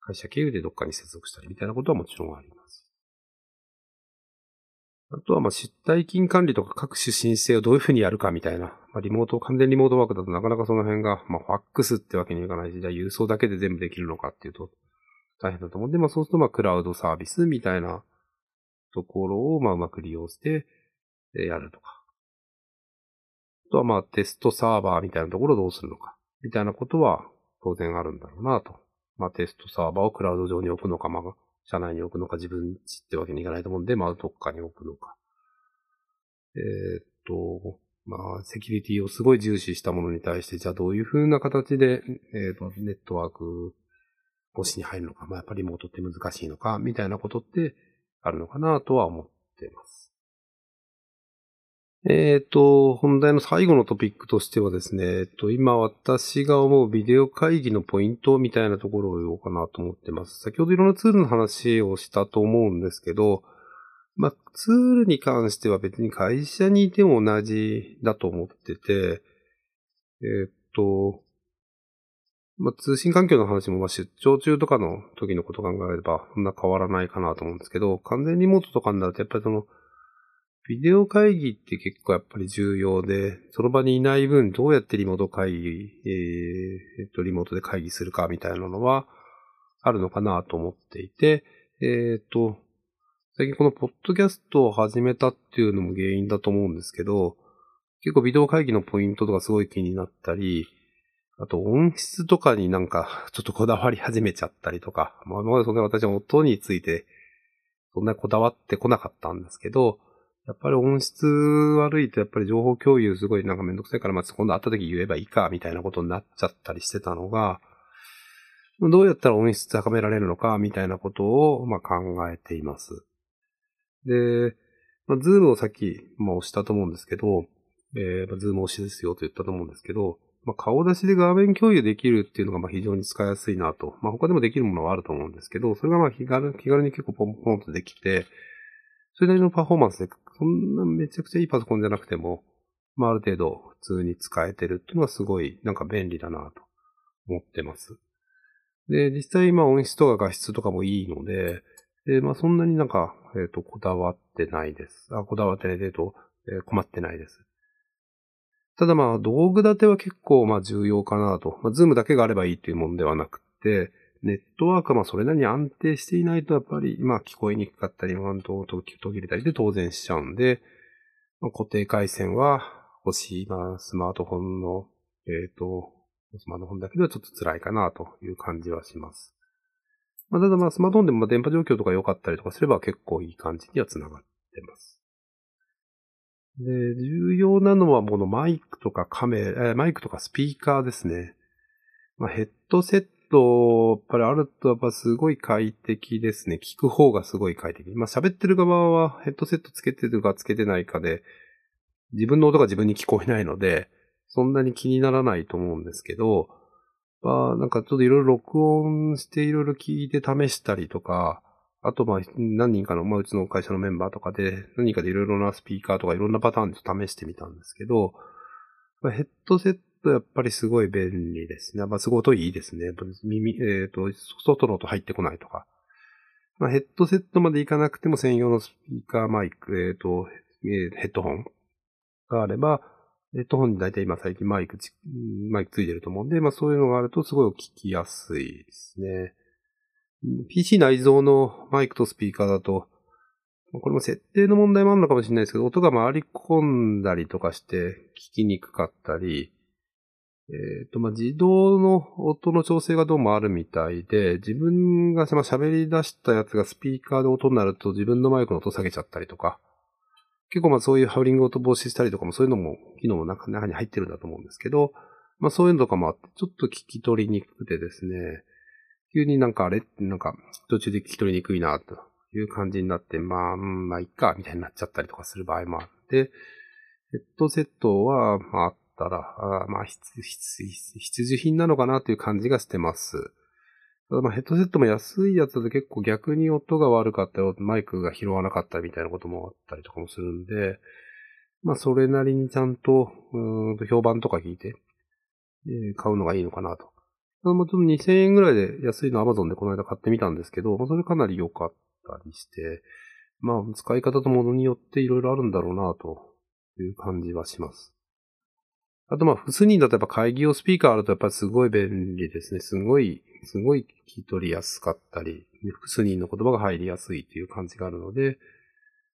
会社経由でどっかに接続したりみたいなことはもちろんあります。あとは、ま、出退勤管理とか各種申請をどういうふうにやるかみたいな。まあ、リモート、完全リモートワークだとなかなかその辺が、まあ、ファックスってわけにはいかないし、じゃあ郵送だけで全部できるのかっていうと大変だと思うんで、まあ、そうすると、ま、クラウドサービスみたいなところを、ま、うまく利用して、やるとか。とは、まあ、テストサーバーみたいなところをどうするのか。みたいなことは当然あるんだろうなと。まあ、テストサーバーをクラウド上に置くのか、まあ、社内に置くのか、自分ちってわけにいかないと思うんで、まあ、どっかに置くのか。えー、っと、まあ、セキュリティをすごい重視したものに対して、じゃあどういう風な形で、えー、っと、ネットワーク越しに入るのか、まあ、やっぱりリモートって難しいのか、みたいなことってあるのかなとは思ってます。えっ、ー、と、本題の最後のトピックとしてはですね、えっ、と、今私が思うビデオ会議のポイントみたいなところを言おうかなと思ってます。先ほどいろんなツールの話をしたと思うんですけど、まあ、ツールに関しては別に会社にいても同じだと思ってて、えっ、と、まあ、通信環境の話も、ま出張中とかの時のことを考えれば、そんな変わらないかなと思うんですけど、完全リモートとかになると、やっぱりその、ビデオ会議って結構やっぱり重要で、その場にいない分どうやってリモート会議、えー、えっと、リモートで会議するかみたいなのはあるのかなと思っていて、えっ、と、最近このポッドキャストを始めたっていうのも原因だと思うんですけど、結構ビデオ会議のポイントとかすごい気になったり、あと音質とかになんかちょっとこだわり始めちゃったりとか、まあ今までそんな私は音についてそんなこだわってこなかったんですけど、やっぱり音質悪いとやっぱり情報共有すごいなんかめんどくさいから、まず今度会った時言えばいいか、みたいなことになっちゃったりしてたのが、どうやったら音質高められるのか、みたいなことを、まあ、考えています。で、まあ、ズームをさっき、まあ、押したと思うんですけど、えー、ズーム押しですよと言ったと思うんですけど、まあ、顔出しで画面共有できるっていうのが、まあ、非常に使いやすいなと。まあ、他でもできるものはあると思うんですけど、それがまあ、気軽、気軽に結構ポンポンとできて、それなりのパフォーマンスでそんなめちゃくちゃいいパソコンじゃなくても、まあ、ある程度普通に使えてるっていうのはすごいなんか便利だなと思ってます。で、実際まあ音質とか画質とかもいいので、で、まあそんなになんか、えっ、ー、と、こだわってないです。あ、こだわってないでと、えー、困ってないです。ただまあ、道具立ては結構まあ重要かなと。まあ、ズームだけがあればいいっていうもんではなくて、ネットワークはまそれなりに安定していないとやっぱり、まあ聞こえにくかったり、まあ、途切れたりで当然しちゃうんで、まあ、固定回線は欲しい、まあスマートフォンの、えっ、ー、と、スマートフォンだけではちょっと辛いかなという感じはします。まあ、ただまあスマートフォンでも電波状況とか良かったりとかすれば結構いい感じには繋がってます。で、重要なのはこのマイクとかカメラ、マイクとかスピーカーですね。まあ、ヘッドセット、やっぱりあるとやっぱすごい快適ですね。聞く方がすごい快適。まあ、喋ってる側はヘッドセットつけてるかつけてないかで、自分の音が自分に聞こえないので、そんなに気にならないと思うんですけど、まあ、なんかちょっといろいろ録音していろいろ聞いて試したりとか、あと、まあ、何人かの、まあ、うちの会社のメンバーとかで、何人かでいろいろなスピーカーとかいろんなパターンで試してみたんですけど、ヘッドセットトやっぱりすごい便利ですね。まあ、すごい音いいですね。耳、えっ、ー、と、外の音入ってこないとか。まあ、ヘッドセットまでいかなくても専用のスピーカーマイク、えっ、ー、と、えー、ヘッドホンがあれば、ヘッドホンに大体今最近マイク、マイクついてると思うんで、まあそういうのがあるとすごい聞きやすいですね。PC 内蔵のマイクとスピーカーだと、これも設定の問題もあるのかもしれないですけど、音が回り込んだりとかして聞きにくかったり、えっ、ー、と、まあ、自動の音の調整がどうもあるみたいで、自分が喋り出したやつがスピーカーで音になると自分のマイクの音下げちゃったりとか、結構まあそういうハウリング音防止したりとかもそういうのも、機能も中に入ってるんだと思うんですけど、まあそういうのとかもあって、ちょっと聞き取りにくくてですね、急になんかあれなんか途中で聞き取りにくいな、という感じになって、まあ、うん、まあいっか、みたいになっちゃったりとかする場合もあって、ヘッドセットは、まあったら、あまあ必需品なのかなという感じがしてます。ただまあヘッドセットも安いやつだと結構逆に音が悪かったり、マイクが拾わなかったみたいなこともあったりとかもするんで、まあそれなりにちゃんと、うん評判とか聞いて、え、買うのがいいのかなともちょっと2000円ぐらいで安いの Amazon でこの間買ってみたんですけど、それかなり良かったりして、まあ、使い方とものによって色々あるんだろうな、という感じはします。あとまあ、複数人だとやっぱ会議用スピーカーあるとやっぱりすごい便利ですね。すごい、すごい聞き取りやすかったり、複数人の言葉が入りやすいという感じがあるので、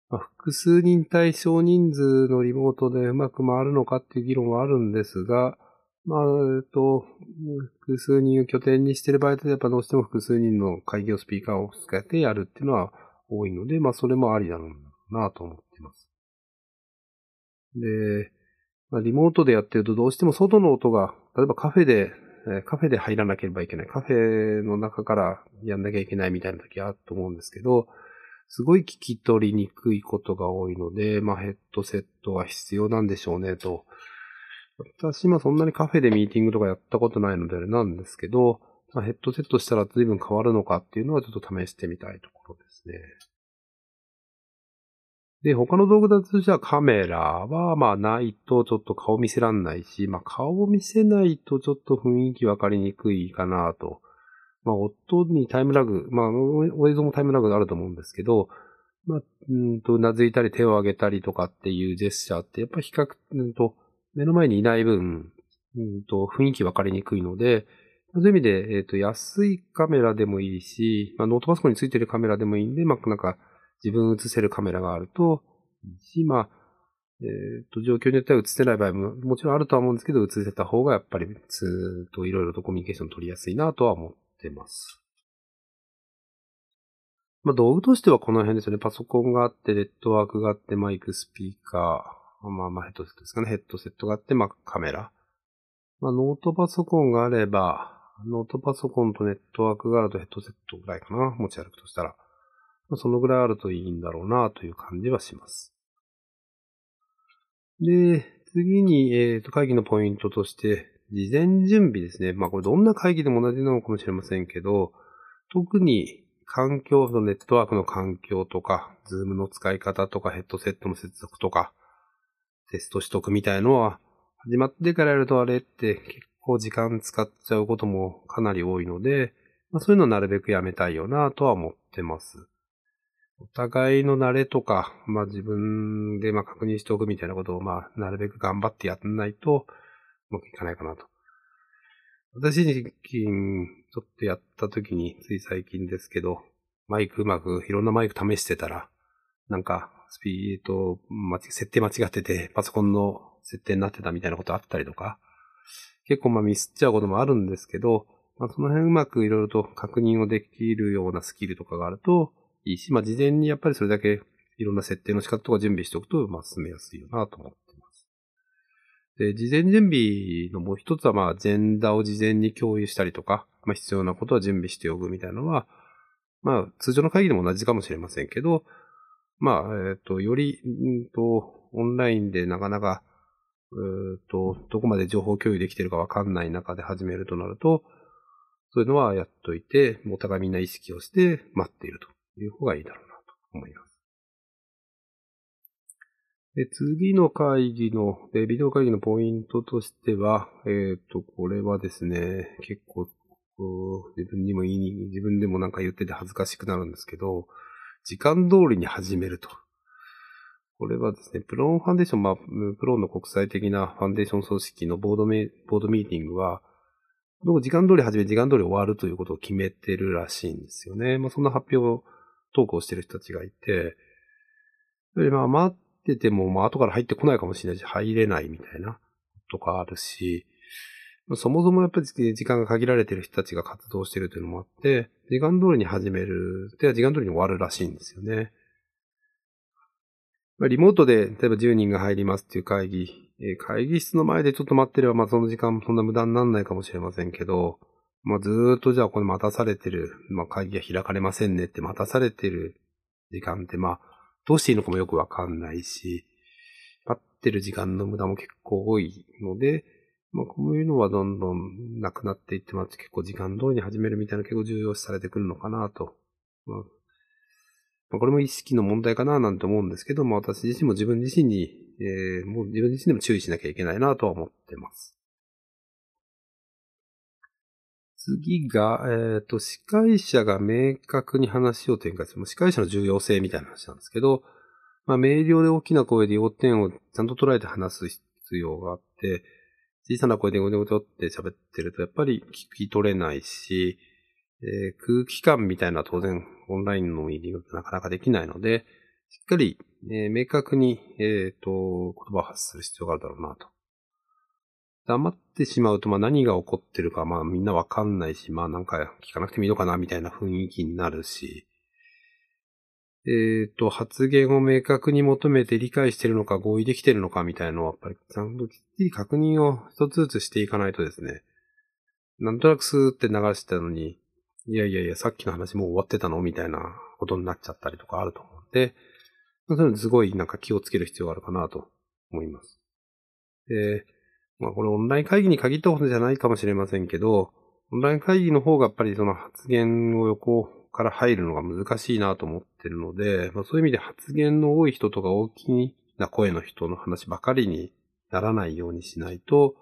まあ、複数人対少人数のリモートでうまく回るのかっていう議論はあるんですが、まあ、えっと、複数人を拠点にしている場合だとやっぱどうしても複数人の会議用スピーカーを使ってやるっていうのは多いので、まあそれもありなのかなと思っています。で、まあ、リモートでやってるとどうしても外の音が、例えばカフェで、カフェで入らなければいけない。カフェの中からやんなきゃいけないみたいな時あると思うんですけど、すごい聞き取りにくいことが多いので、まあヘッドセットは必要なんでしょうねと私今そんなにカフェでミーティングとかやったことないのであれなんですけど、まあ、ヘッドセットしたら随分変わるのかっていうのはちょっと試してみたいところですね。で、他の道具だとじゃあカメラはまあないとちょっと顔見せらんないし、まあ顔を見せないとちょっと雰囲気わかりにくいかなと。まあ音にタイムラグ、まあお映像もタイムラグがあると思うんですけど、まあ、うんと、うなずいたり手を上げたりとかっていうジェスチャーってやっぱ比較、うんと、目の前にいない分、うんと、雰囲気分かりにくいので、そういう意味で、えっ、ー、と、安いカメラでもいいし、まあ、ノートパソコンについてるカメラでもいいんで、まあ、なんか、自分を映せるカメラがあるといいし、まあ、えっ、ー、と、状況によっては映せない場合ももちろんあるとは思うんですけど、映せた方がやっぱり、ずっといろいろとコミュニケーション取りやすいなとは思ってます。まあ、道具としてはこの辺ですよね。パソコンがあって、ネットワークがあって、マイク、スピーカー、まあまあヘッドセットですかね。ヘッドセットがあって、まあカメラ。まあノートパソコンがあれば、ノートパソコンとネットワークがあるとヘッドセットぐらいかな。持ち歩くとしたら。そのぐらいあるといいんだろうなという感じはします。で、次に、えっ、ー、と、会議のポイントとして、事前準備ですね。まあこれどんな会議でも同じなのかもしれませんけど、特に環境のネットワークの環境とか、ズームの使い方とか、ヘッドセットの接続とか、テスト取得みたいのは、始まってからやるとあれって結構時間使っちゃうこともかなり多いので、まあ、そういうのをなるべくやめたいよなとは思ってます。お互いの慣れとか、まあ自分でまあ確認しておくみたいなことをまあなるべく頑張ってやんないとうまくいかないかなと。私自身ちょっとやった時につい最近ですけど、マイクうまくいろんなマイク試してたら、なんかスピード、設定間違っててパソコンの設定になってたみたいなことあったりとか、結構まあミスっちゃうこともあるんですけど、まあその辺うまくいろいろと確認をできるようなスキルとかがあると、いいし、まあ、事前にやっぱりそれだけいろんな設定の仕方とか準備しておくと、まあ、進めやすいよなと思ってます。で、事前準備のもう一つは、まあ、ジェンダーを事前に共有したりとか、まあ、必要なことは準備しておくみたいなのは、まあ、通常の会議でも同じかもしれませんけど、まあ、えっ、ー、と、より、うんと、オンラインでなかなか、えっ、と、どこまで情報共有できてるかわかんない中で始めるとなると、そういうのはやっといて、お互いみんな意識をして待っていると。いう方がいいだろうなと思います。で、次の会議の、で、ビデオ会議のポイントとしては、えっ、ー、と、これはですね、結構、自分にもいい、自分でもなんか言ってて恥ずかしくなるんですけど、時間通りに始めると。これはですね、プロンファンデーション、まあ、プロンの国際的なファンデーション組織のボードメ、ボードミーティングは、時間通り始め、時間通り終わるということを決めてるらしいんですよね。まあ、そんな発表トークをしてる人たちがいて、で、まあ待ってても、まあ後から入ってこないかもしれないし、入れないみたいなとかあるし、そもそもやっぱり時間が限られてる人たちが活動してるというのもあって、時間通りに始める、では時間通りに終わるらしいんですよね。リモートで、例えば10人が入りますっていう会議、会議室の前でちょっと待ってれば、まあその時間もそんな無駄にならないかもしれませんけど、まあ、ずーっとじゃあこれ待たされてる、まあ、会議が開かれませんねって待たされてる時間って、まあ、どうしていいのかもよくわかんないし、待ってる時間の無駄も結構多いので、まあ、こういうのはどんどんなくなっていってます。結構時間通りに始めるみたいな結構重要視されてくるのかなと。まあ、まあ、これも意識の問題かななんて思うんですけど、まあ、私自身も自分自身に、えー、もう自分自身でも注意しなきゃいけないなとは思ってます。次が、えっ、ー、と、司会者が明確に話を展開する。司会者の重要性みたいな話なんですけど、まあ、明瞭で大きな声で要点をちゃんと捉えて話す必要があって、小さな声でゴニョゴニョって喋ってると、やっぱり聞き取れないし、えー、空気感みたいな当然オンラインのミーティングってなかなかできないので、しっかり、えー、明確に、えっ、ー、と、言葉を発する必要があるだろうなと。黙ってしまうと、まあ何が起こってるか、まあみんなわかんないし、まあなんか聞かなくてもいいのかな、みたいな雰囲気になるし、えっ、ー、と、発言を明確に求めて理解してるのか合意できてるのかみたいなのは、やっぱりちゃんときっちり確認を一つずつしていかないとですね、なんとなくスーって流してたのに、いやいやいや、さっきの話もう終わってたのみたいなことになっちゃったりとかあると思うんで、そういうのすごいなんか気をつける必要があるかなと思います。で、まあこれオンライン会議に限ったことじゃないかもしれませんけど、オンライン会議の方がやっぱりその発言を横から入るのが難しいなと思ってるので、まあ、そういう意味で発言の多い人とか大きな声の人の話ばかりにならないようにしないと、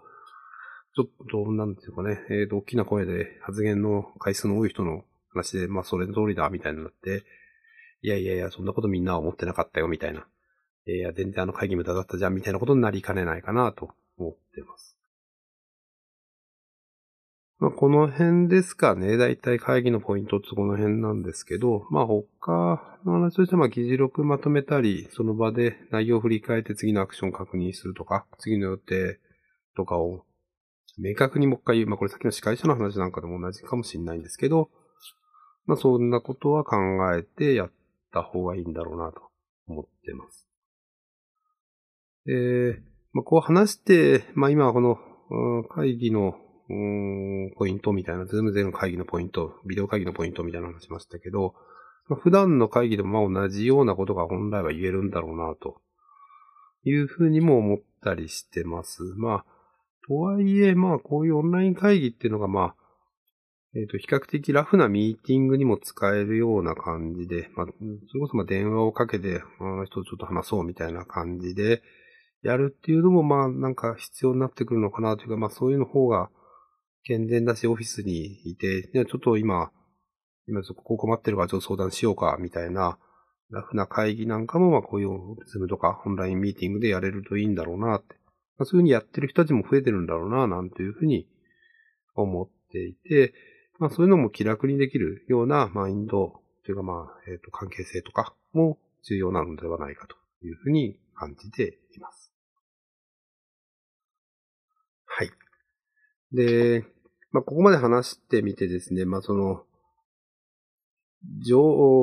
ちょっと、なんていうかね、えっ、ー、と、大きな声で発言の回数の多い人の話で、まあ、それ通りだ、みたいになって、いやいやいや、そんなことみんなは思ってなかったよ、みたいな。いや、全然あの会議無駄だったじゃん、みたいなことになりかねないかなと思ってます。まあ、この辺ですかね。だいたい会議のポイントってこの辺なんですけど、まあ他の話としては、ま議事録まとめたり、その場で内容を振り返って次のアクションを確認するとか、次の予定とかを明確にもう一回言う。まあこれさっきの司会者の話なんかでも同じかもしれないんですけど、まあそんなことは考えてやった方がいいんだろうなと思ってます。えー、まあ、こう話して、まあ、今この会議のポイントみたいな、ズームでの会議のポイント、ビデオ会議のポイントみたいな話しましたけど、まあ、普段の会議でもまあ同じようなことが本来は言えるんだろうな、というふうにも思ったりしてます。まあ、とはいえ、まあこういうオンライン会議っていうのがまあ、えっ、ー、と、比較的ラフなミーティングにも使えるような感じで、まあ、それこそまあ電話をかけて、あの人とちょっと話そうみたいな感じで、やるっていうのも、まあ、なんか必要になってくるのかなというか、まあ、そういうの方が健全だし、オフィスにいて、ちょっと今、今ここ困ってるからちょっと相談しようか、みたいな、ラフな会議なんかも、まあこういうズームとかオンラインミーティングでやれるといいんだろうなって。まあ、そういうふうにやってる人たちも増えてるんだろうな、なんていうふうに思っていて、まあそういうのも気楽にできるようなマインドというかまあ、えっ、ー、と、関係性とかも重要なのではないかというふうに感じています。はい。で、まあ、ここまで話してみてですね、まあ、その、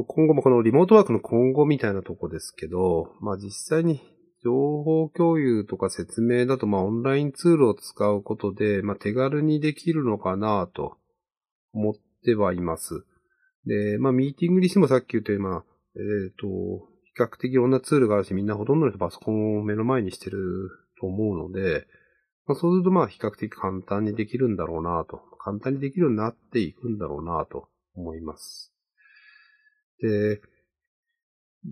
今後もこのリモートワークの今後みたいなとこですけど、まあ、実際に情報共有とか説明だと、まあ、オンラインツールを使うことで、まあ、手軽にできるのかなと思ってはいます。で、まあ、ミーティングにしてもさっき言ったように、まあ、えっ、ー、と、比較的いろんなツールがあるし、みんなほとんどの人パソコンを目の前にしてると思うので、まあ、そうするとまあ比較的簡単にできるんだろうなと。簡単にできるようになっていくんだろうなと思います。で、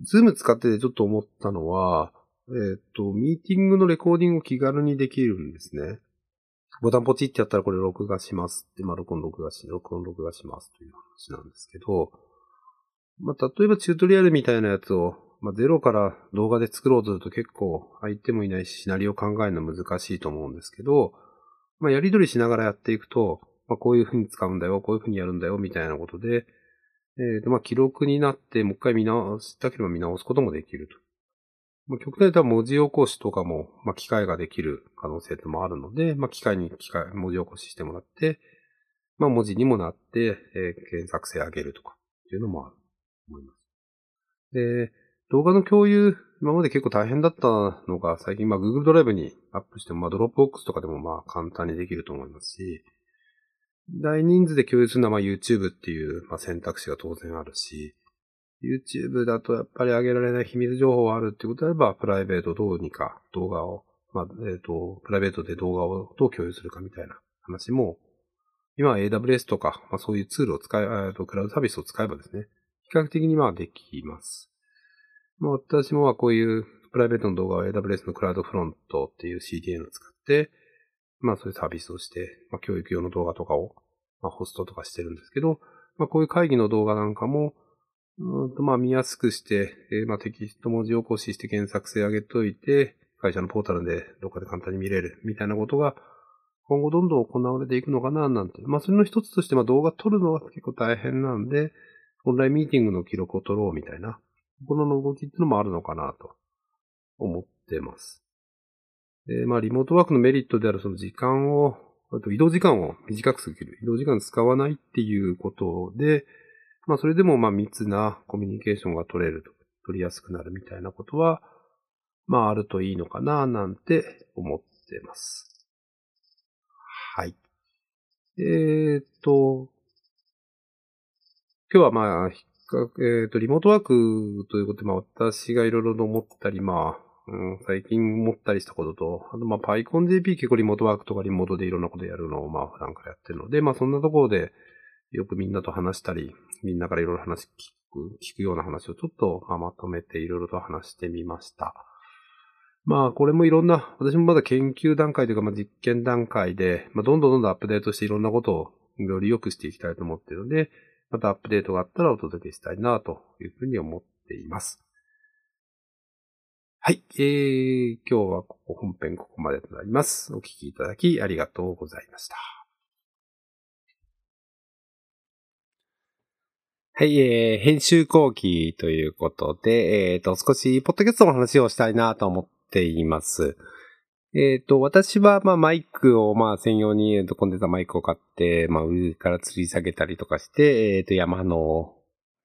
ズーム使ってちょっと思ったのは、えっ、ー、と、ミーティングのレコーディングを気軽にできるんですね。ボタンポチってやったらこれ録画しますって、まあ、録音録画し、録音録画しますという話なんですけど、まあ、例えばチュートリアルみたいなやつをまあ、ゼロから動画で作ろうとすると結構相手もいないし、シナリオ考えるの難しいと思うんですけど、まあ、やり取りしながらやっていくと、まあ、こういう風に使うんだよ、こういう風にやるんだよ、みたいなことで、えー、と、まあ、記録になって、もう一回見直したければ見直すこともできると。まあ、極端に言ったら文字起こしとかも、まあ、機械ができる可能性もあるので、まあ、機械に機械、文字起こししてもらって、まあ、文字にもなって、えー、検索性上げるとか、っていうのもあると思います。で、動画の共有、今まで結構大変だったのが、最近まあ Google ドライブにアップしても、まあ Dropbox とかでもまあ簡単にできると思いますし、大人数で共有するのはまあ YouTube っていうまあ選択肢が当然あるし、YouTube だとやっぱり上げられない秘密情報があるってことであれば、プライベートどうにか動画を、まあ、えっ、ー、と、プライベートで動画をどう共有するかみたいな話も、今は AWS とか、まあそういうツールを使い、えっと、クラウドサービスを使えばですね、比較的にまあできます。まあ、私もはこういうプライベートの動画を AWS のクラウドフロントっていう CDN を使って、まあそういうサービスをして、まあ教育用の動画とかを、まあ、ホストとかしてるんですけど、まあこういう会議の動画なんかも、うんとまあ見やすくして、えー、まあテキスト文字起こしして検索性上げといて、会社のポータルでどっかで簡単に見れるみたいなことが今後どんどん行われていくのかななんて。まあそれの一つとしてまあ動画撮るのは結構大変なんで、オンラインミーティングの記録を取ろうみたいな。この動きっていうのもあるのかなと思ってます。で、まあ、リモートワークのメリットであるその時間を、あと移動時間を短くする。移動時間使わないっていうことで、まあ、それでもまあ、密なコミュニケーションが取れると、取りやすくなるみたいなことは、まあ、あるといいのかな、なんて思ってます。はい。えー、っと、今日はまあ、えっ、ー、と、リモートワークということで、まあ、私がいろいろと思ったり、まあ、うん、最近思ったりしたことと、あと、まあ、PyConJP 結構リモートワークとかリモートでいろんなことやるのを、まあ、普段からやってるので、まあ、そんなところで、よくみんなと話したり、みんなからいろいろ話聞く、聞くような話をちょっと、まあ、まとめていろいろと話してみました。まあ、これもいろんな、私もまだ研究段階というか、まあ、実験段階で、まあ、どんどんどんどんアップデートしていろんなことをより良くしていきたいと思っているので、またアップデートがあったらお届けしたいなというふうに思っています。はい。えー、今日はここ本編ここまでとなります。お聞きいただきありがとうございました。はい、えー、編集後期ということで、えっ、ー、と、少し、ポッドキャストの話をしたいなと思っています。えっ、ー、と、私は、まあ、マイクを、まあ、専用に、えっ、と、コンデンサーマイクを買って、まあ、上から吊り下げたりとかして、えっ、ー、と、ヤマの、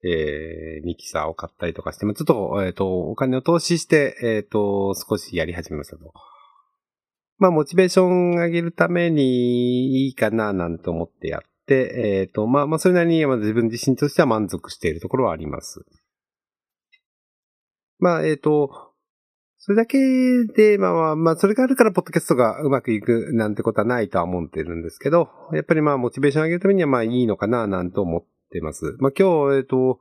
えー、ミキサーを買ったりとかして、まあ、ちょっと、えっ、と、お金を投資して、えっ、と、少しやり始めましたと。まあ、モチベーション上げるためにいいかな、なんて思ってやって、えっ、と、まあ、まあ、それなりに、まあ、自分自身としては満足しているところはあります。まあ、えっ、と、それだけで、まあまあ、それがあるから、ポッドキャストがうまくいくなんてことはないとは思ってるんですけど、やっぱりまあ、モチベーション上げるためにはまあいいのかな、なんて思ってます。まあ今日、えっ、ー、と、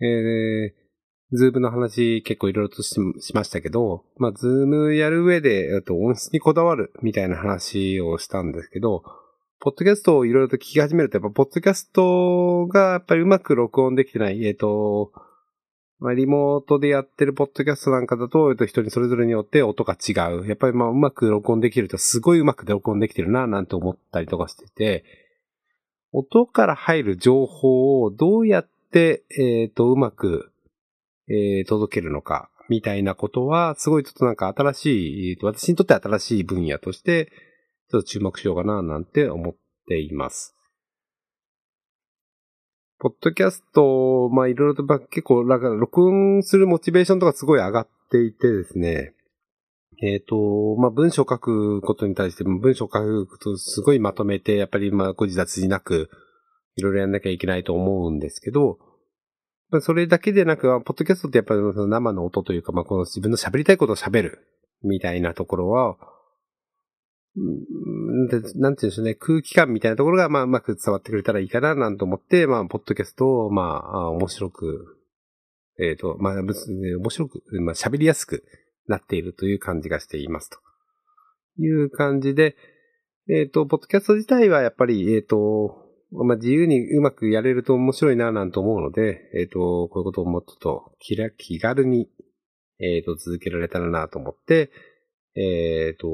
えー、ズームの話結構いろいろとしましたけど、まあ、ズームやる上で、えっと、音質にこだわるみたいな話をしたんですけど、ポッドキャストをいろいろと聞き始めると、やっぱ、ポッドキャストがやっぱりうまく録音できてない、えっ、ー、と、まあ、リモートでやってるポッドキャストなんかだと、と、人にそれぞれによって音が違う。やっぱりまあ、うまく録音できると、すごいうまく録音できてるな、なんて思ったりとかしてて、音から入る情報をどうやって、えっ、ー、と、うまく、えー、届けるのか、みたいなことは、すごいちょっとなんか新しい、私にとって新しい分野として、ちょっと注目しようかな、なんて思っています。ポッドキャスト、まあいろいろとま結構、なんか録音するモチベーションとかすごい上がっていてですね、えっ、ー、と、まあ文章を書くことに対しても文章を書くことすごいまとめて、やっぱりまあご自立なく、いろいろやんなきゃいけないと思うんですけど、まあ、それだけでなく、ポッドキャストってやっぱり生の音というか、まあこの自分の喋りたいことを喋る、みたいなところは、なんていうんでしょうね、空気感みたいなところが、まあ、うまく伝わってくれたらいいかな、なんて思って、まあ、ポッドキャストを、まあ、面白く、えっ、ー、と、まあ、面白く、まあ、喋りやすくなっているという感じがしていますと。いう感じで、えっ、ー、と、ポッドキャスト自体はやっぱり、えっ、ー、と、まあ、自由にうまくやれると面白いな、なんて思うので、えっ、と、こういうことをもっと気軽に、えっ、と、続けられたらなと思って、えっ、ー、と、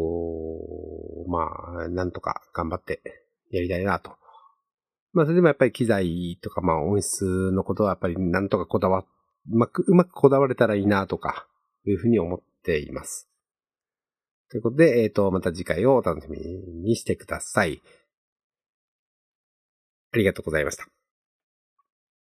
まあ、なんとか頑張ってやりたいなと。まあ、それでもやっぱり機材とか、まあ、音質のことはやっぱりなんとかこだわ、うまく、うまくこだわれたらいいなとか、いうふうに思っています。ということで、えっ、ー、と、また次回をお楽しみにしてください。ありがとうございました。